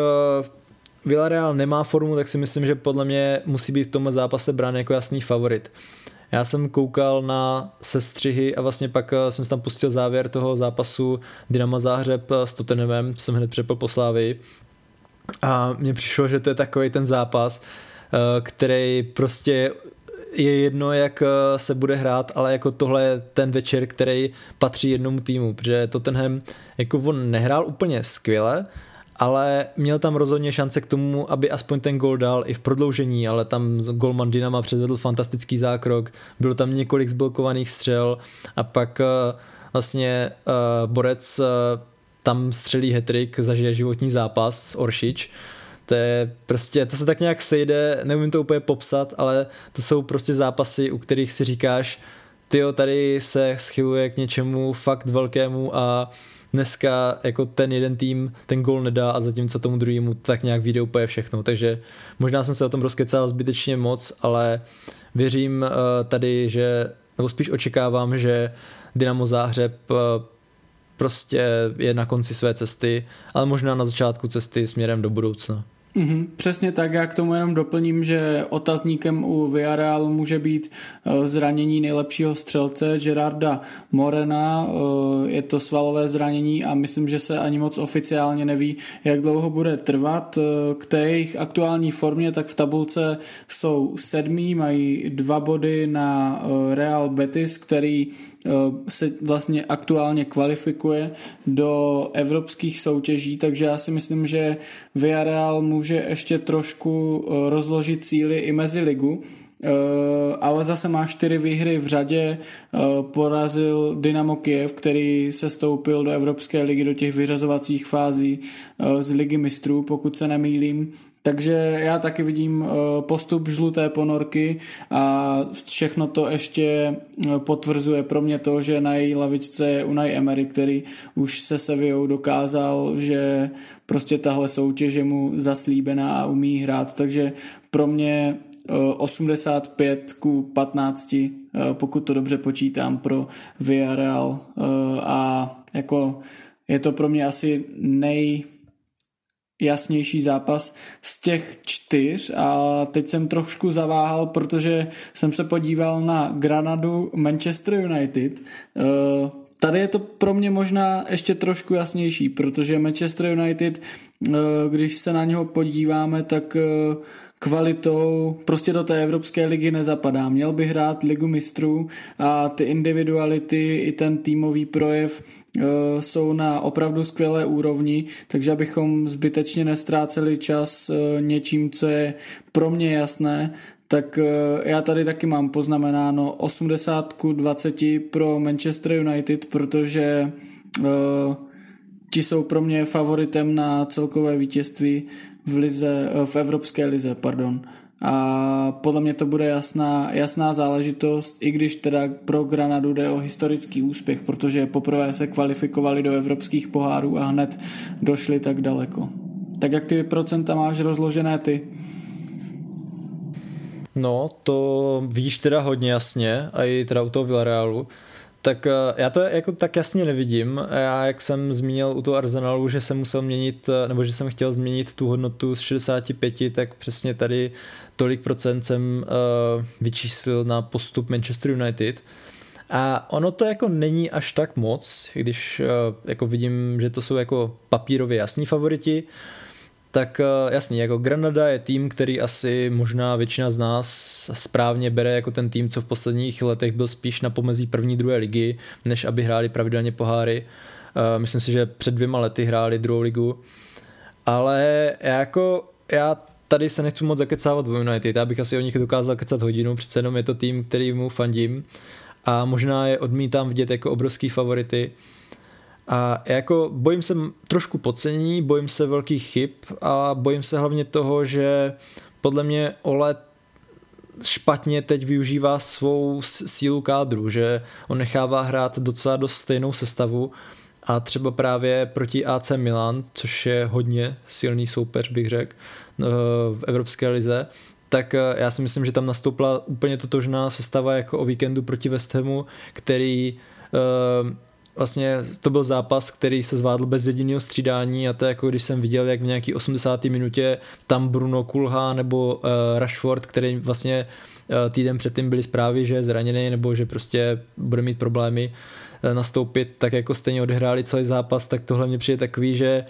Villarreal nemá formu, tak si myslím, že podle mě musí být v tomhle zápase brán jako jasný favorit. Já jsem koukal na sestřihy a vlastně pak jsem tam pustil závěr toho zápasu Dynama Záhřeb s Tottenhamem, jsem hned přepl po Slávii a mně přišlo, že to je takový ten zápas, eh, který prostě je jedno, jak eh, se bude hrát, ale jako tohle je ten večer, který patří jednomu týmu, protože Tottenham jako on nehrál úplně skvěle, ale měl tam rozhodně šance k tomu, aby aspoň ten gol dal i v prodloužení, ale tam golman Dynama předvedl fantastický zákrok, bylo tam několik zblokovaných střel a pak eh, vlastně Borec tam střelí hetrik, zažije životní zápas Oršič. To je prostě, to se tak nějak sejde, neumím to úplně popsat, ale to jsou prostě zápasy, u kterých si říkáš, tyjo, tady se schyluje k něčemu fakt velkému a dneska jako ten jeden tým ten gol nedá a zatímco tomu druhému tak nějak vyjde úplně všechno, takže možná jsem se o tom rozkecal zbytečně moc, ale věřím uh, tady, že, nebo spíš očekávám, že Dynamo Záhřeb uh, prostě je na konci své cesty, ale možná na začátku cesty směrem do budoucna. Mm-hmm, přesně tak, já k tomu jenom doplním, že otazníkem u Villarrealu může být uh, zranění nejlepšího střelce Gerarda Morena, uh, je to svalové zranění a myslím, že se ani moc oficiálně neví, jak dlouho bude trvat. Uh, k té jejich aktuální formě, tak v tabulce jsou sedmý, mají dva body na Real Betis, který se vlastně aktuálně kvalifikuje do evropských soutěží, takže já si myslím, že Villarreal může ještě trošku eh, rozložit cíly i mezi ligu, eh, ale zase má čtyři výhry v řadě, eh, porazil Dynamo Kiev, který se stoupil do Evropské ligy do těch vyřazovacích fází z ligy mistrů, pokud se nemýlím. Takže já taky vidím eh, postup žluté ponorky a všechno to ještě eh, potvrzuje pro mě to, že na její lavičce je Unai Emery, který už se Sevillou dokázal, že prostě tahle soutěž je mu zaslíbená a umí hrát, takže pro mě 85 eh, ku 15, pokud to dobře počítám pro Villarreal a jako je to pro mě asi nej jasnější zápas z těch čtyř a teď jsem trošku zaváhal, protože jsem se podíval na Granadu Manchester United. Eh, tady je to pro mě možná ještě trošku jasnější, protože Manchester United, eh, když se na něho podíváme, tak eh, kvalitou prostě do té Evropské ligy nezapadá. Měl by hrát ligu mistrů a ty individuality i ten týmový projev uh, jsou na opravdu skvělé úrovni, takže abychom zbytečně nestráceli čas uh, něčím, co je pro mě jasné, tak uh, já tady taky mám poznamenáno 80 ku 20 pro Manchester United, protože ti jsou pro mě favoritem na celkové vítězství v, lize, v Evropské lize. Pardon. a podle mě to bude jasná, jasná záležitost, i když teda pro Granadu jde o historický úspěch, protože poprvé se kvalifikovali do evropských pohárů a hned došli tak daleko. Tak jak ty procenta máš rozložené ty? No, to víš teda hodně jasně, a i teda u toho Villarealu. Tak eh, já to jako tak jasně nevidím. Já, jak jsem zmínil u toho Arsenalu, že jsem musel měnit, eh, nebo že jsem chtěl změnit tu hodnotu z 65, tak přesně tady tolik procent jsem uh, vyčíslil na postup Manchester United. A ono to jako není až tak moc, když uh, jako vidím, že to jsou jako papírově jasní favoriti, tak uh, jasný, jako Granada je tým, který asi možná většina z nás správně bere jako ten tým, co v posledních letech byl spíš na pomezí první, druhé ligy, než aby hráli pravidelně poháry. Uh, myslím si, že před dvěma lety hráli druhou ligu. Ale jako já tady se nechci moc zakecávat o United, já bych asi o nich dokázal kecat hodinu, přece jenom je to tým, který mu fandím a možná je odmítám vidět jako obrovský favority. A jako bojím se trošku podcení, bojím se velkých chyb a bojím se hlavně toho, že podle mě Ole špatně teď využívá svou sílu kádru, že on nechává hrát docela dost stejnou sestavu a třeba právě proti AC Milan, což je hodně silný soupeř, bych řekl, Eh, v Evropské lize, tak eh, já si myslím, že tam nastoupila úplně totožná sestava jako o víkendu proti West Hamu, který eh, vlastně to byl zápas, který se zvládl bez jediného střídání a to je jako když jsem viděl, jak v nějaký 80. minutě tam Bruno Kulha nebo Rashford, který vlastně týden předtím byly zprávy, že je zraněný nebo že prostě bude mít problémy nastoupit, tak jako stejně odehráli celý zápas, tak tohle mě přijde takový, že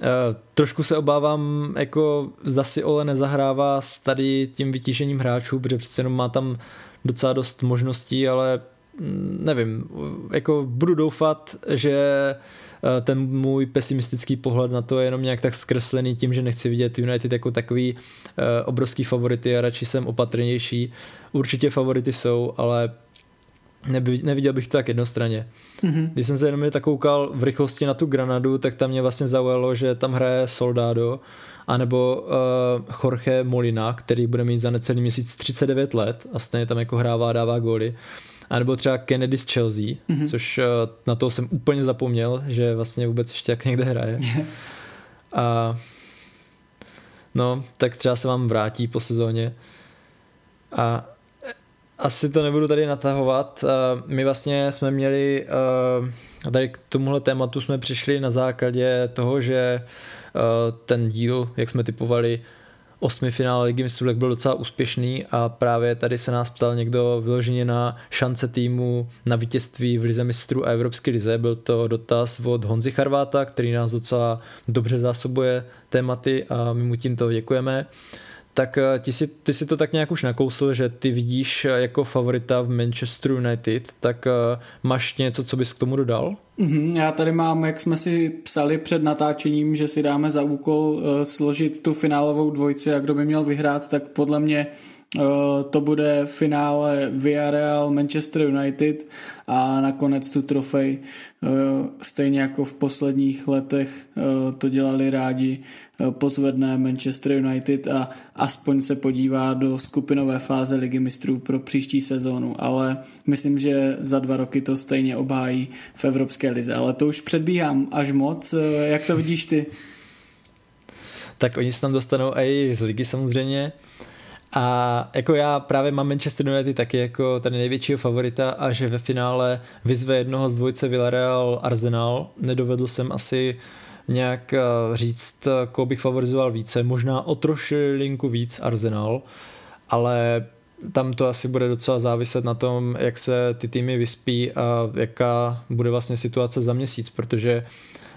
Uh, trošku se obávám, jako zda si Ole nezahrává s tady tím vytížením hráčů, protože přece jenom má tam docela dost možností, ale nevím, jako budu doufat, že eh, ten můj pesimistický pohled na to je jenom nějak tak zkreslený tím, že nechci vidět United jako takový uh, obrovský favority a radši jsem opatrnější. Určitě favority jsou, ale neviděl bych to tak jednostranně. Mm-hmm. Když jsem se jenom tak koukal v rychlosti na tu Granadu, tak tam mě vlastně zaujalo, že tam hraje Soldado, anebo uh, Jorge Molina, který bude mít za necelý měsíc 39 let a stejně tam jako hrává, dává góly. A nebo třeba Kennedy z Chelsea, mm-hmm. což uh, na to jsem úplně zapomněl, že vlastně vůbec ještě jak někde hraje. a no, tak třeba se vám vrátí po sezóně. A asi to nebudu tady natahovat. Eh, my vlastně jsme měli, eh, tady k tomuhle tématu jsme přišli na základě toho, že eh, ten díl, jak jsme typovali, osmi finále ligy mistrů, byl docela úspěšný a právě tady se nás ptal někdo vyloženě na šance týmu na vítězství v lize mistrů a Evropské lize. Byl to dotaz od Honzy Charváta, který nás docela dobře zásobuje tématy a my mu tímto děkujeme. Uh, tak eh, ty si, ty si to tak nějak už nakousl, že ty vidíš eh, jako favorita v Manchester United, tak eh, máš něco, co bys k tomu dodal? Mm-hmm, já tady mám, jak jsme si psali před natáčením, že si dáme za úkol složit tu finálovou dvojici a kdo by měl vyhrát, tak podle mě to bude finále Villarreal Manchester United a nakonec tu trofej eh, stejně jako v posledních letech eh, to dělali rádi pozvedne Manchester United a aspoň se podívá do skupinové fáze ligy mistrů pro příští sezónu, ale myslím, že za dva roky to stejně obhájí v Evropské lize, ale to už předbíhám až moc, jak to vidíš ty? Tak oni se tam dostanou i z ligy samozřejmě, a jako já právě mám Manchester United taky jako ten největšího favorita a že ve finále vyzve jednoho z dvojce Villarreal Arsenal. Nedovedl jsem asi nějak eh, říct, koho bych favorizoval více. Možná o trošilinku víc Arsenal, ale tam to asi bude docela záviset na tom, jak se ty týmy vyspí a jaká bude vlastně situace za měsíc, protože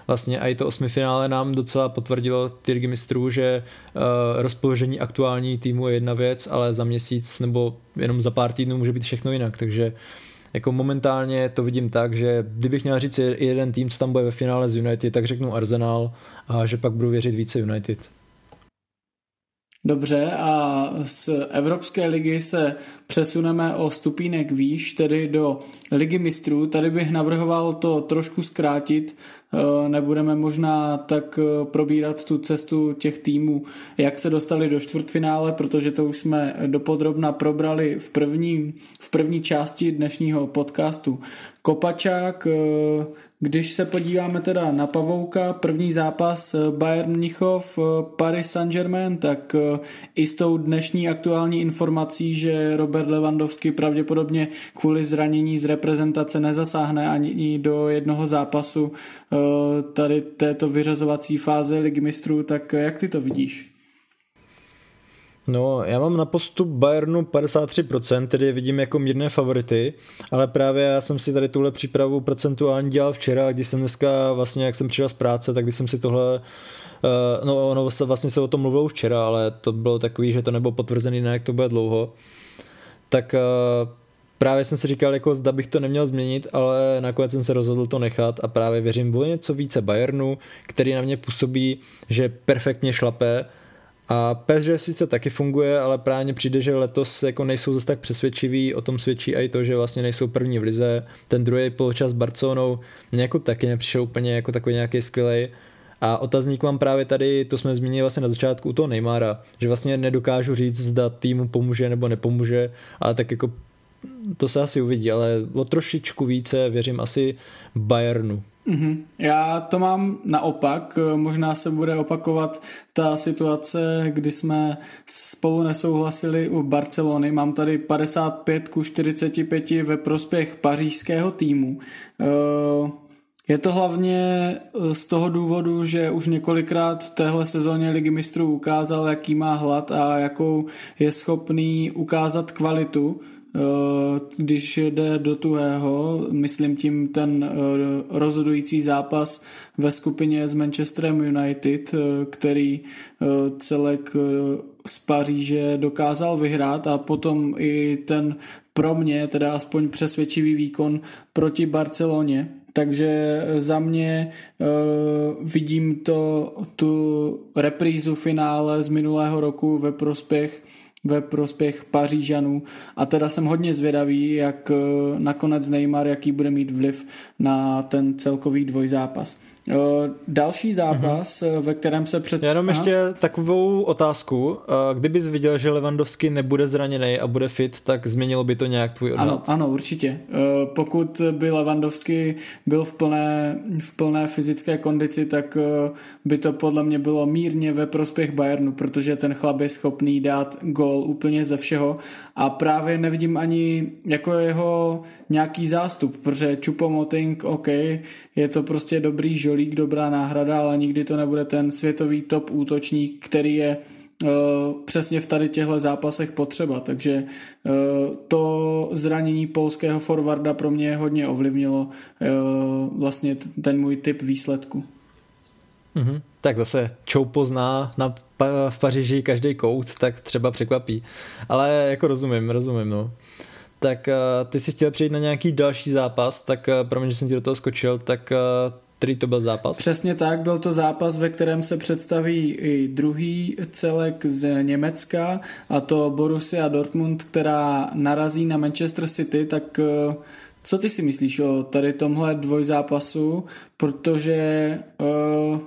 vlastně i to osmifinále nám docela potvrdilo ty ligy mistrů, že uh, rozpoložení aktuální týmu je jedna věc, ale za měsíc nebo jenom za pár týdnů může být všechno jinak, takže jako momentálně to vidím tak, že kdybych měl říct jeden tým, co tam bude ve finále z United, tak řeknu Arsenal a že pak budu věřit více United. Dobře a z Evropské ligy se přesuneme o stupínek výš, tedy do ligy mistrů. Tady bych navrhoval to trošku zkrátit, nebudeme možná tak eh, probírat tu cestu těch týmů, jak se dostali do čtvrtfinále, protože to už jsme dopodrobna probrali v první, v první části dnešního podcastu. Kopačák, eh, když se podíváme teda na Pavouka, první zápas Bayern Mnichov, Paris Saint-Germain, tak i s tou dnešní aktuální informací, že Robert Lewandowski pravděpodobně kvůli zranění z reprezentace nezasáhne ani do jednoho zápasu tady této vyřazovací fáze ligy mistrů, tak jak ty to vidíš? No, já mám na postup Bayernu 53%, tedy vidím jako mírné favority, ale právě já jsem si tady tuhle přípravu procentuální dělal včera, když jsem dneska vlastně, jak jsem přišel z práce, tak když jsem si tohle Uh, no, ono se vlastně se o tom mluvilo včera, ale to bylo takový, že to nebylo potvrzený, jak to bude dlouho. Tak právě jsem si říkal, jako zda bych to neměl změnit, ale nakonec jsem se rozhodl to nechat a právě věřím o něco více Bayernu, který na mě působí, že perfektně šlape a PSG sice taky funguje, ale právě přijde, že letos jako nejsou zase tak přesvědčiví, o tom svědčí i to, že vlastně nejsou první v lize. Ten druhý poločas s Barcelonou mě jako taky nepřišel úplně jako takový nějaký skvělý. A otazník mám právě tady, to jsme zmínili vlastně na začátku u toho Neymara, že vlastně nedokážu říct, zda týmu pomůže nebo nepomůže, ale tak jako to se asi uvidí, ale o trošičku více věřím asi Bayernu. Mm-hmm. Já to mám naopak, možná se bude opakovat ta situace, kdy jsme spolu nesouhlasili u Barcelony. Mám tady 55 ku 45 ve prospěch pařížského týmu. Eh, je to hlavně z toho důvodu, že už několikrát v téhle sezóně Ligy mistrů ukázal, jaký má hlad a jakou je schopný ukázat kvalitu Eh, když jde do tuhého, myslím tím ten eh, rozhodující zápas ve skupině s Manchesterem United, eh, který celek z Paříže dokázal vyhrát a potom i ten pro mě teda aspoň přesvědčivý výkon proti Barceloně. Takže za mě uh, vidím to tu reprízu finále z minulého roku ve prospěch ve prospěch Pařížanů a teda jsem hodně zvědavý, jak eh, nakonec Neymar, jaký bude mít vliv na ten celkový dvojzápas. Eh, další zápas, mm-hmm. ve kterém se před... Jenom Aha. ještě takovou otázku. Kdybys viděl, že Lewandowski nebude zraněný a bude fit, tak změnilo by to nějak tvůj odhad? Ano, ano, určitě. Pokud by Lewandowski byl v plné, v plné fyzické kondici, tak by to podle mě bylo mírně ve prospěch Bayernu, protože ten chlap je schopný dát gol úplně ze všeho a právě nevidím ani jako jeho nějaký zástup, protože Chupomoting, OK, je to prostě dobrý žolík, dobrá náhrada, ale nikdy to nebude ten světový top útočník, který je uh, přesně v tady těchto zápasech potřeba, takže uh, to zranění polského forwarda pro mě hodně ovlivnilo uh, vlastně ten můj typ výsledku. Mm-hmm. Tak zase Čoupo zná na, v Paříži každý kout, tak třeba překvapí. Ale jako rozumím, rozumím, no. Tak ty si chtěl přijít na nějaký další zápas, tak uh, promiň, že jsem ti do toho skočil, tak který to byl zápas? Přesně tak, byl to zápas, ve kterém se představí i druhý celek z Německa, a to Borussia Dortmund, která narazí na Manchester City, tak co ty si myslíš o tady tomhle dvojzápasu, protože uh,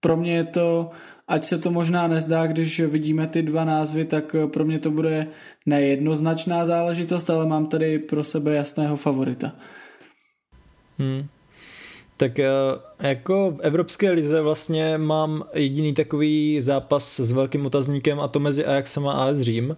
pro mě je to, ať se to možná nezdá, když vidíme ty dva názvy, tak pro mě to bude nejednoznačná záležitost, ale mám tady pro sebe jasného favorita. Hmm. Tak eh, jako v Evropské lize vlastně mám jediný takový zápas s velkým otazníkem a to mezi Ajaxem a AS Řím.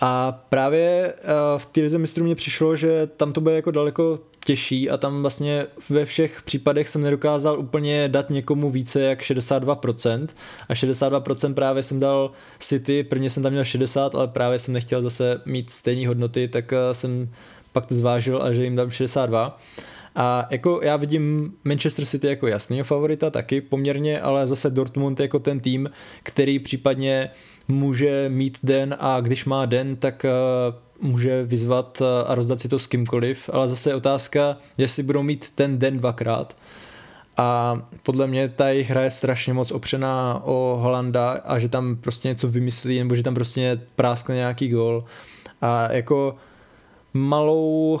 A právě eh, v té lize mistrů mě přišlo, že tam to bude jako daleko těžší a tam vlastně ve všech případech jsem nedokázal úplně dát někomu více jak 62% a 62% právě jsem dal City, prvně jsem tam měl 60, ale právě jsem nechtěl zase mít stejné hodnoty, tak eh, jsem pak to zvážil a že jim dám 62. A jako já vidím Manchester City jako jasný favorita taky poměrně, ale zase Dortmund jako ten tým, který případně může mít den a když má den, tak eh, může vyzvat a rozdat si to s kýmkoliv, ale zase je otázka, jestli budou mít ten den dvakrát. a podle mě ta jejich hra je strašně moc opřená o Holanda a že tam prostě něco vymyslí nebo že tam prostě práskne nějaký gol a jako malou uh,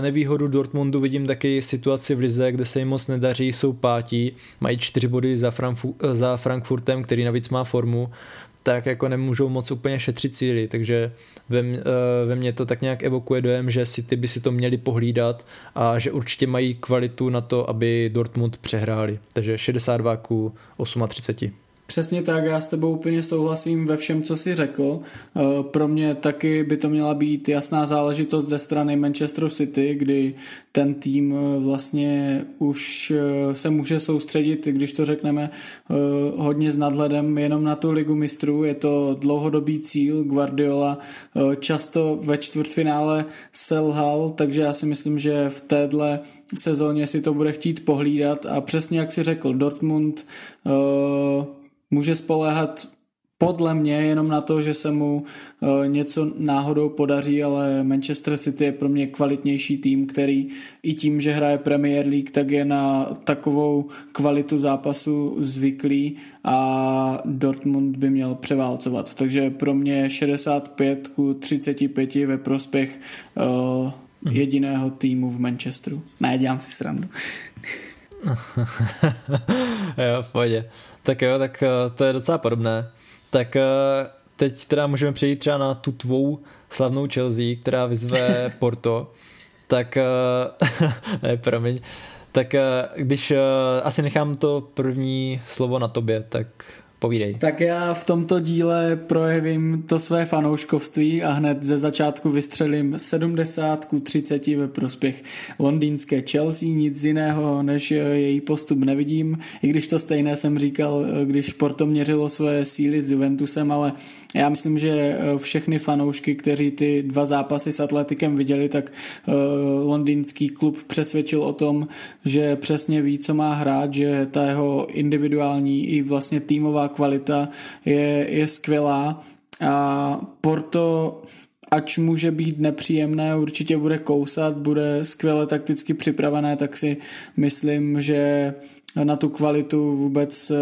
nevýhodu Dortmundu vidím taky situaci v Lize, kde se jim moc nedaří, jsou pátí, mají čtyři body za, Frankfu- za Frankfurtem, který navíc má formu, tak jako nemůžou moc úplně šetřit cíly, takže ve, uh, ve mně to tak nějak evokuje dojem, že City by si to měli pohlídat a že určitě mají kvalitu na to, aby Dortmund přehráli. Takže 62 ku 38. Přesně tak, já s tebou úplně souhlasím ve všem, co jsi řekl. Eh, pro mě taky by to měla být jasná záležitost ze strany Manchester City, kdy ten tým eh, vlastně už eh, se může soustředit, když to řekneme hodně s nadhledem jenom na tu ligu mistrů. Je to dlouhodobý cíl. Guardiola často ve čtvrtfinále selhal, takže já si myslím, že v téhle sezóně si to bude chtít pohlídat a přesně jak si řekl, Dortmund může spoléhat podle mě jenom na to, že se mu uh, něco náhodou podaří, ale Manchester City je pro mě kvalitnější tým, který i tím, že hraje Premier League, tak je na takovou kvalitu zápasu zvyklý a Dortmund by měl převálcovat. Takže pro mě 65 ku 35 ve prospěch uh, jediného týmu v Manchesteru. Ne, dělám si srandu. jo, v. Tak jo, tak eh, to je docela podobné. Tak eh, teď teda můžeme přejít třeba na tu tvou slavnou Chelsea, která vyzve Porto. Tak, eh, ne, promiň. Tak když asi nechám to první slovo na tobě, tak Povídej. Tak já v tomto díle projevím to své fanouškovství a hned ze začátku vystřelím 70 ku 30 ve prospěch londýnské Chelsea. Nic jiného než její postup nevidím, i když to stejné jsem říkal, když Porto měřilo své síly s Juventusem, ale já myslím, že všechny fanoušky, kteří ty dva zápasy s Atletikem viděli, tak uh, londýnský klub přesvědčil o tom, že přesně ví, co má hrát, že ta jeho individuální i vlastně týmová kvalita je, je skvělá a Porto ač může být nepříjemné, určitě bude kousat, bude skvěle takticky připravené, tak si myslím, že na tu kvalitu vůbec eh,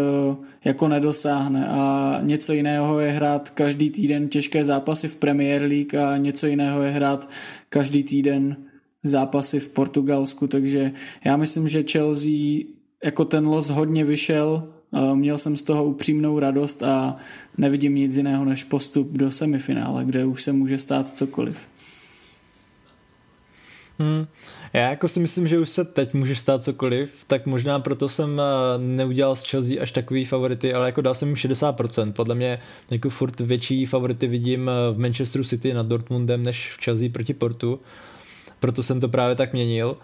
jako nedosáhne. A něco jiného je hrát každý týden těžké zápasy v Premier League a něco jiného je hrát každý týden zápasy v Portugalsku, takže já myslím, že Chelsea jako ten los hodně vyšel Měl jsem z toho upřímnou radost a nevidím nic jiného než postup do semifinále, kde už se může stát cokoliv. Hmm. Já jako si myslím, že už se teď může stát cokoliv, tak možná proto jsem eh, neudělal z Chelsea až takový favority, ale jako dal jsem jim 60%. Podle mě jako furt větší favority vidím eh, v Manchesteru City nad Dortmundem než v Chelsea proti Portu. Proto jsem to právě tak měnil.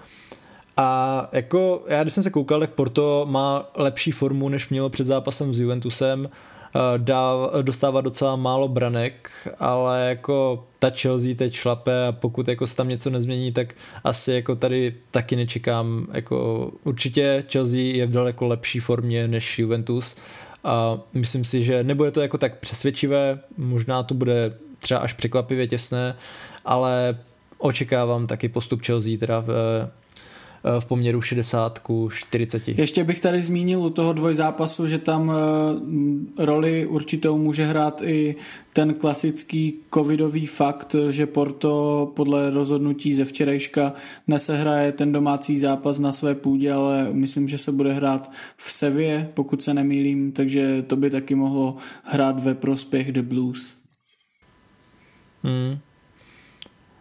A jako já když jsem se koukal, tak Porto má lepší formu, než mělo před zápasem s Juventusem. Eh, dá, dostává docela málo branek, ale jako ta Chelsea teď šlape a pokud jako se tam něco nezmění, tak asi jako tady taky nečekám. Jako určitě Chelsea je v daleko lepší formě než Juventus a myslím si, že nebude to jako tak přesvědčivé, možná to bude třeba až překvapivě těsné, ale očekávám taky postup Chelsea teda v v poměru 60 ku 40. Ještě bych tady zmínil u toho dvojzápasu, že tam eh, roli určitou může hrát i ten klasický covidový fakt, že Porto podle rozhodnutí ze včerejška nesehraje ten domácí zápas na své půdě, ale myslím, že se bude hrát v Sevě, pokud se nemýlím, takže to by taky mohlo hrát ve prospěch The Blues. Hmm.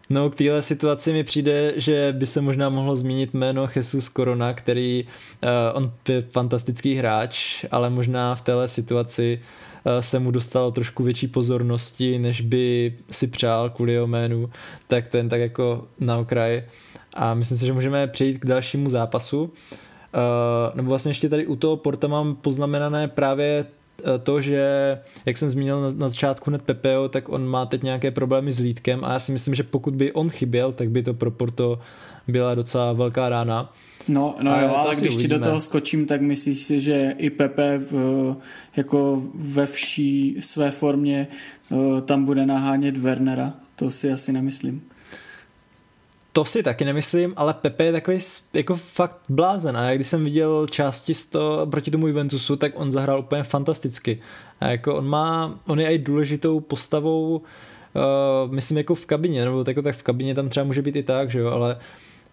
No, k téhle situaci mi přijde, že by se možná mohlo zmínit jméno Jesus Corona, který, uh, on je fantastický hráč, ale možná v téhle situaci uh, se mu dostalo trošku větší pozornosti, než by si přál kvůli jeho jménu, tak ten tak jako na okraj. A myslím si, že můžeme přejít k dalšímu zápasu. Uh, nebo vlastně ještě tady u toho Porta mám poznamenané právě to, že jak jsem zmínil na, na začátku hned Pepeo, tak on má teď nějaké problémy s lítkem a já si myslím, že pokud by on chyběl, tak by to pro Porto byla docela velká rána. No, no jo, ale když ti do toho skočím, tak myslíš si, že i Pepe v, jako ve vší své formě eh, tam bude nahánět Wernera? To si asi nemyslím. To si taky nemyslím, ale Pepe je takový jako fakt blázen a když jsem viděl části z to, proti tomu Juventusu, tak on zahrál úplně fantasticky. A jako on má, on je i důležitou postavou, uh, myslím jako v kabině, nebo jako tak v kabině tam třeba může být i tak, že jo, ale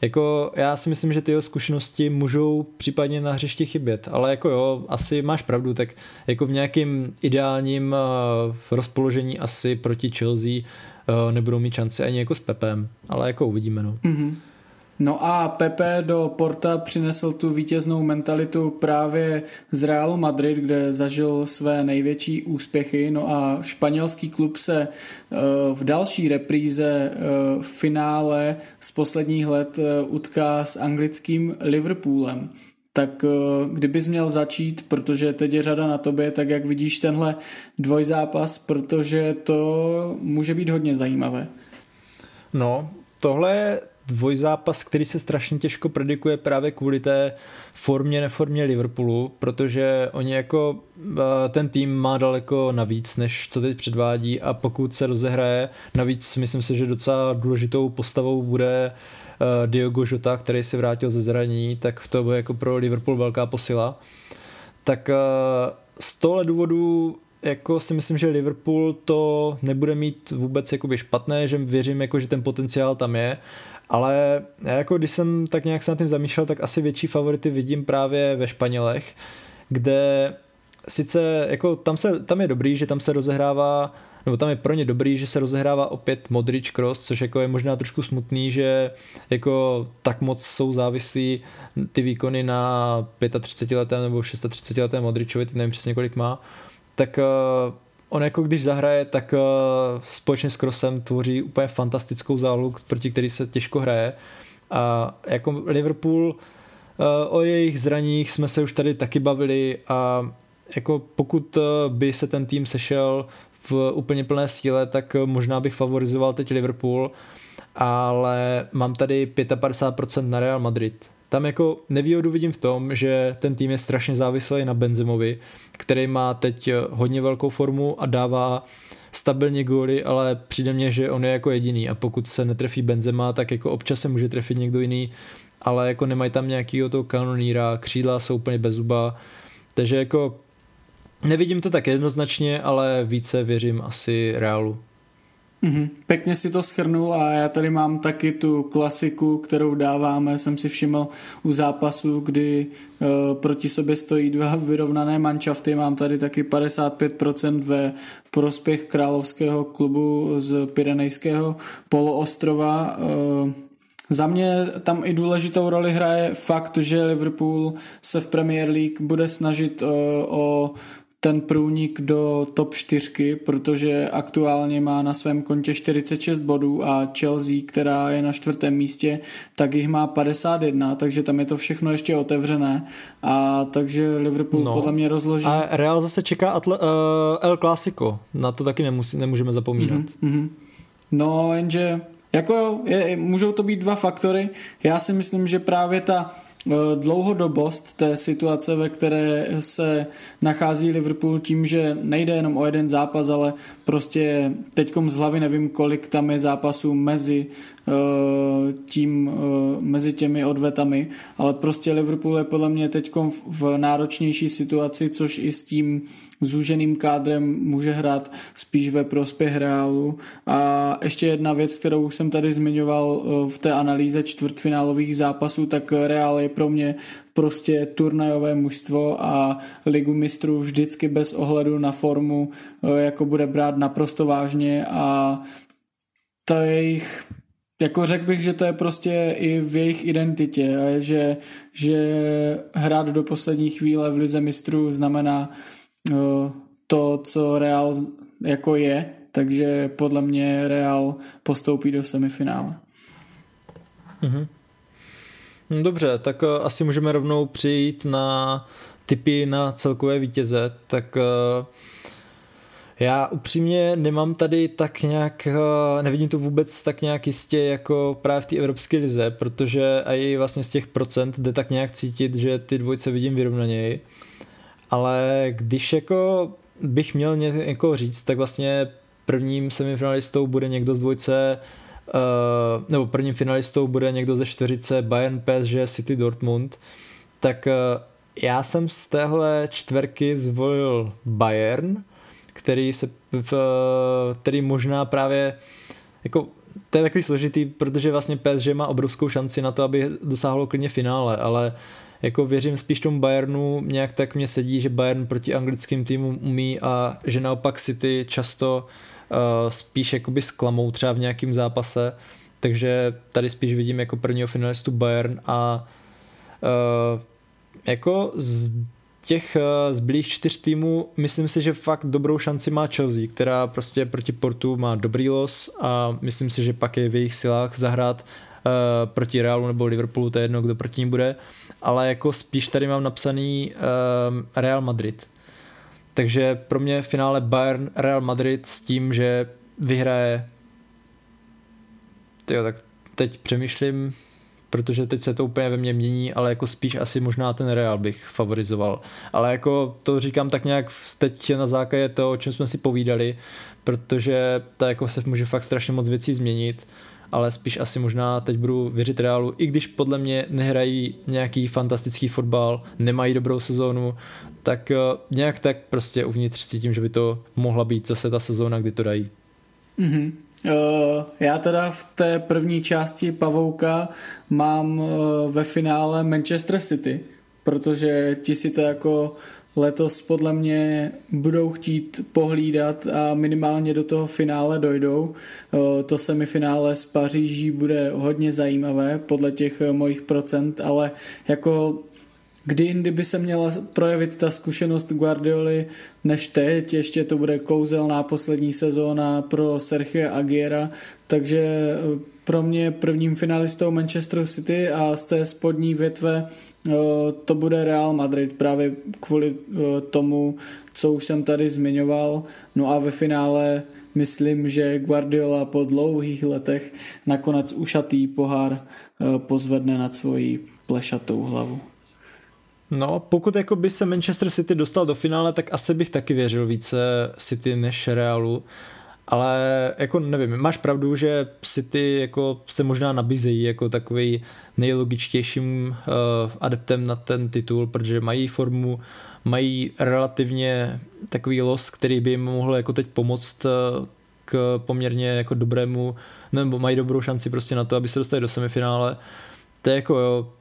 jako já si myslím, že ty jeho zkušenosti můžou případně na hřišti chybět, ale jako jo, asi máš pravdu, tak jako v nějakým ideálním uh, rozpoložení asi proti Chelsea nebudou mít šanci ani jako s Pepem, ale jako uvidíme, no. Mm-hmm. No a Pepe do Porta přinesl tu vítěznou mentalitu právě z Realu Madrid, kde zažil své největší úspěchy. No a španělský klub se eh, v další repríze eh, v finále z posledních let eh, utká s anglickým Liverpoolem. Tak kdybys měl začít, protože teď je řada na tobě, tak jak vidíš tenhle dvojzápas, protože to může být hodně zajímavé. No, tohle dvojzápas, který se strašně těžko predikuje právě kvůli té formě, neformě Liverpoolu, protože oni jako eh, ten tým má daleko navíc, než co teď předvádí a pokud se rozehraje, navíc myslím si, že docela důležitou postavou bude eh, Diogo Jota, který se vrátil ze zranění, tak to bude jako pro Liverpool velká posila. Tak eh, z tohle důvodu jako si myslím, že Liverpool to nebude mít vůbec jakoby špatné, že věřím, jako, že ten potenciál tam je ale jako když jsem tak nějak se nad tím zamýšlel, tak asi větší favority vidím právě ve Španělech, kde sice jako tam, se, tam je dobrý, že tam se rozehrává nebo tam je pro ně dobrý, že se rozehrává opět Modrič Cross, což jako je možná trošku smutný, že jako tak moc jsou závislí ty výkony na 35 letém nebo 36 letém Modričovi, teď nevím přesně kolik má, tak on jako když zahraje, tak uh, společně s Krosem tvoří úplně fantastickou zálohu, proti který se těžko hraje. A jako Liverpool uh, o jejich zraních jsme se už tady taky bavili a jako pokud by se ten tým sešel v úplně plné síle, tak možná bych favorizoval teď Liverpool, ale mám tady 55% na Real Madrid. Tam jako nevýhodu vidím v tom, že ten tým je strašně závislý na Benzemovi, který má teď hodně velkou formu a dává stabilně góly, ale přijde mně, že on je jako jediný a pokud se netrefí Benzema, tak jako občas se může trefit někdo jiný, ale jako nemají tam nějakýho toho kanoníra, křídla jsou úplně bez zuba, takže jako nevidím to tak jednoznačně, ale více věřím asi Realu. Mm-hmm. Pěkně si to schrnul a já tady mám taky tu klasiku, kterou dáváme, jsem si všiml u zápasu, kdy uh, proti sobě stojí dva vyrovnané manšafty, mám tady taky 55% ve prospěch královského klubu z Pyrenejského poloostrova. Uh, za mě tam i důležitou roli hraje fakt, že Liverpool se v Premier League bude snažit uh, o ten průnik do top 4, protože aktuálně má na svém kontě 46 bodů a Chelsea, která je na čtvrtém místě, tak jich má 51, takže tam je to všechno ještě otevřené a takže Liverpool no. podle mě rozloží. A Real zase čeká Atle- uh, El Clásico, na to taky nemusí, nemůžeme zapomínat. Mm-hmm. No, jenže jako je, můžou to být dva faktory. Já si myslím, že právě ta dlouhodobost té situace, ve které se nachází Liverpool tím, že nejde jenom o jeden zápas, ale prostě teďkom z hlavy nevím, kolik tam je zápasů mezi eh, tím, eh, mezi těmi odvetami, ale prostě Liverpool je podle mě teďkom v náročnější situaci, což i s tím zúženým kádrem může hrát spíš ve prospěch Reálu. A ještě jedna věc, kterou jsem tady zmiňoval v té analýze čtvrtfinálových zápasů, tak Reál je pro mě prostě turnajové mužstvo a ligu mistrů vždycky bez ohledu na formu eh, jako bude brát naprosto vážně a to je jejich jako řekl bych, že to je prostě i v jejich identitě, že, že hrát do poslední chvíle v lize mistrů znamená to, co Real jako je, takže podle mě Real postoupí do semifinále. Mm-hmm. Hm, dobře, tak uh, asi můžeme rovnou přijít na typy na celkové vítěze, tak uh, já upřímně nemám tady tak nějak, nevidím to vůbec tak nějak jistě jako právě v té Evropské lize, protože i vlastně z těch procent jde tak nějak cítit, že ty dvojce vidím vyrovnaněji, ale když jako bych měl něco říct, tak vlastně prvním semifinalistou bude někdo z dvojce uh, nebo prvním finalistou bude někdo ze čtveřice Bayern, PSG, City, Dortmund, tak uh, já jsem z téhle čtverky zvolil Bayern, který se v, který možná právě jako to je takový složitý, protože vlastně PSG má obrovskou šanci na to, aby dosáhlo klidně finále, ale jako věřím spíš tomu Bayernu, nějak tak mě sedí, že Bayern proti anglickým týmům umí a že naopak City často uh, spíš jakoby sklamou třeba v nějakém zápase, takže tady spíš vidím jako prvního finalistu Bayern a uh, jako z těch eh, zbylých čtyř týmů myslím si, že fakt dobrou šanci má Chelsea, která prostě proti Portu má dobrý los a myslím si, že pak je v jejich silách zahrát uh, proti Realu nebo Liverpoolu, to je jedno, kdo proti ní bude, ale jako spíš tady mám napsaný um, Real Madrid. Takže pro mě v finále Bayern Real Madrid s tím, že vyhraje Tyjo, tak teď přemýšlím, protože teď se to úplně ve mně mění, ale jako spíš asi možná ten Real bych favorizoval. Ale jako to říkám tak nějak teď na základě toho, o čem jsme si povídali, protože to jako se může fakt strašně moc věcí změnit, ale spíš asi možná teď budu věřit Realu, i když podle mě nehrají nějaký fantastický fotbal, nemají dobrou sezónu, tak eh, nějak tak prostě uvnitř cítím, že by to mohla být zase ta sezóna, kdy to dají. Mm-hmm. Já teda v té první části Pavouka mám uh, ve finále Manchester City, protože ti si to jako letos podle mě budou chtít pohlídat a minimálně do toho finále dojdou. To semifinále z Paříží bude hodně zajímavé podle těch mojich procent, ale jako Kdy jindy by se měla projevit ta zkušenost Guardioli než teď, ještě to bude kouzelná poslední sezóna pro Sergio Aguera, takže eh, pro mě prvním finalistou Manchester City a z té spodní větve eh, to bude Real Madrid právě kvůli eh, tomu, co už jsem tady zmiňoval. No a ve finále myslím, že Guardiola po dlouhých letech nakonec ušatý pohár pozvedne nad svoji plešatou hlavu. No, pokud jako by se Manchester City dostal do finále, tak asi bych taky věřil více City než Realu. Ale jako nevím, máš pravdu, že City jako se možná nabízejí jako takový nejlogičtějším uh, adeptem na ten titul, protože mají formu, mají relativně takový los, který by jim mohl jako teď pomoct uh, k poměrně jako dobrému, nebo mají dobrou šanci prostě na to, aby se dostali do semifinále. To je jako jo,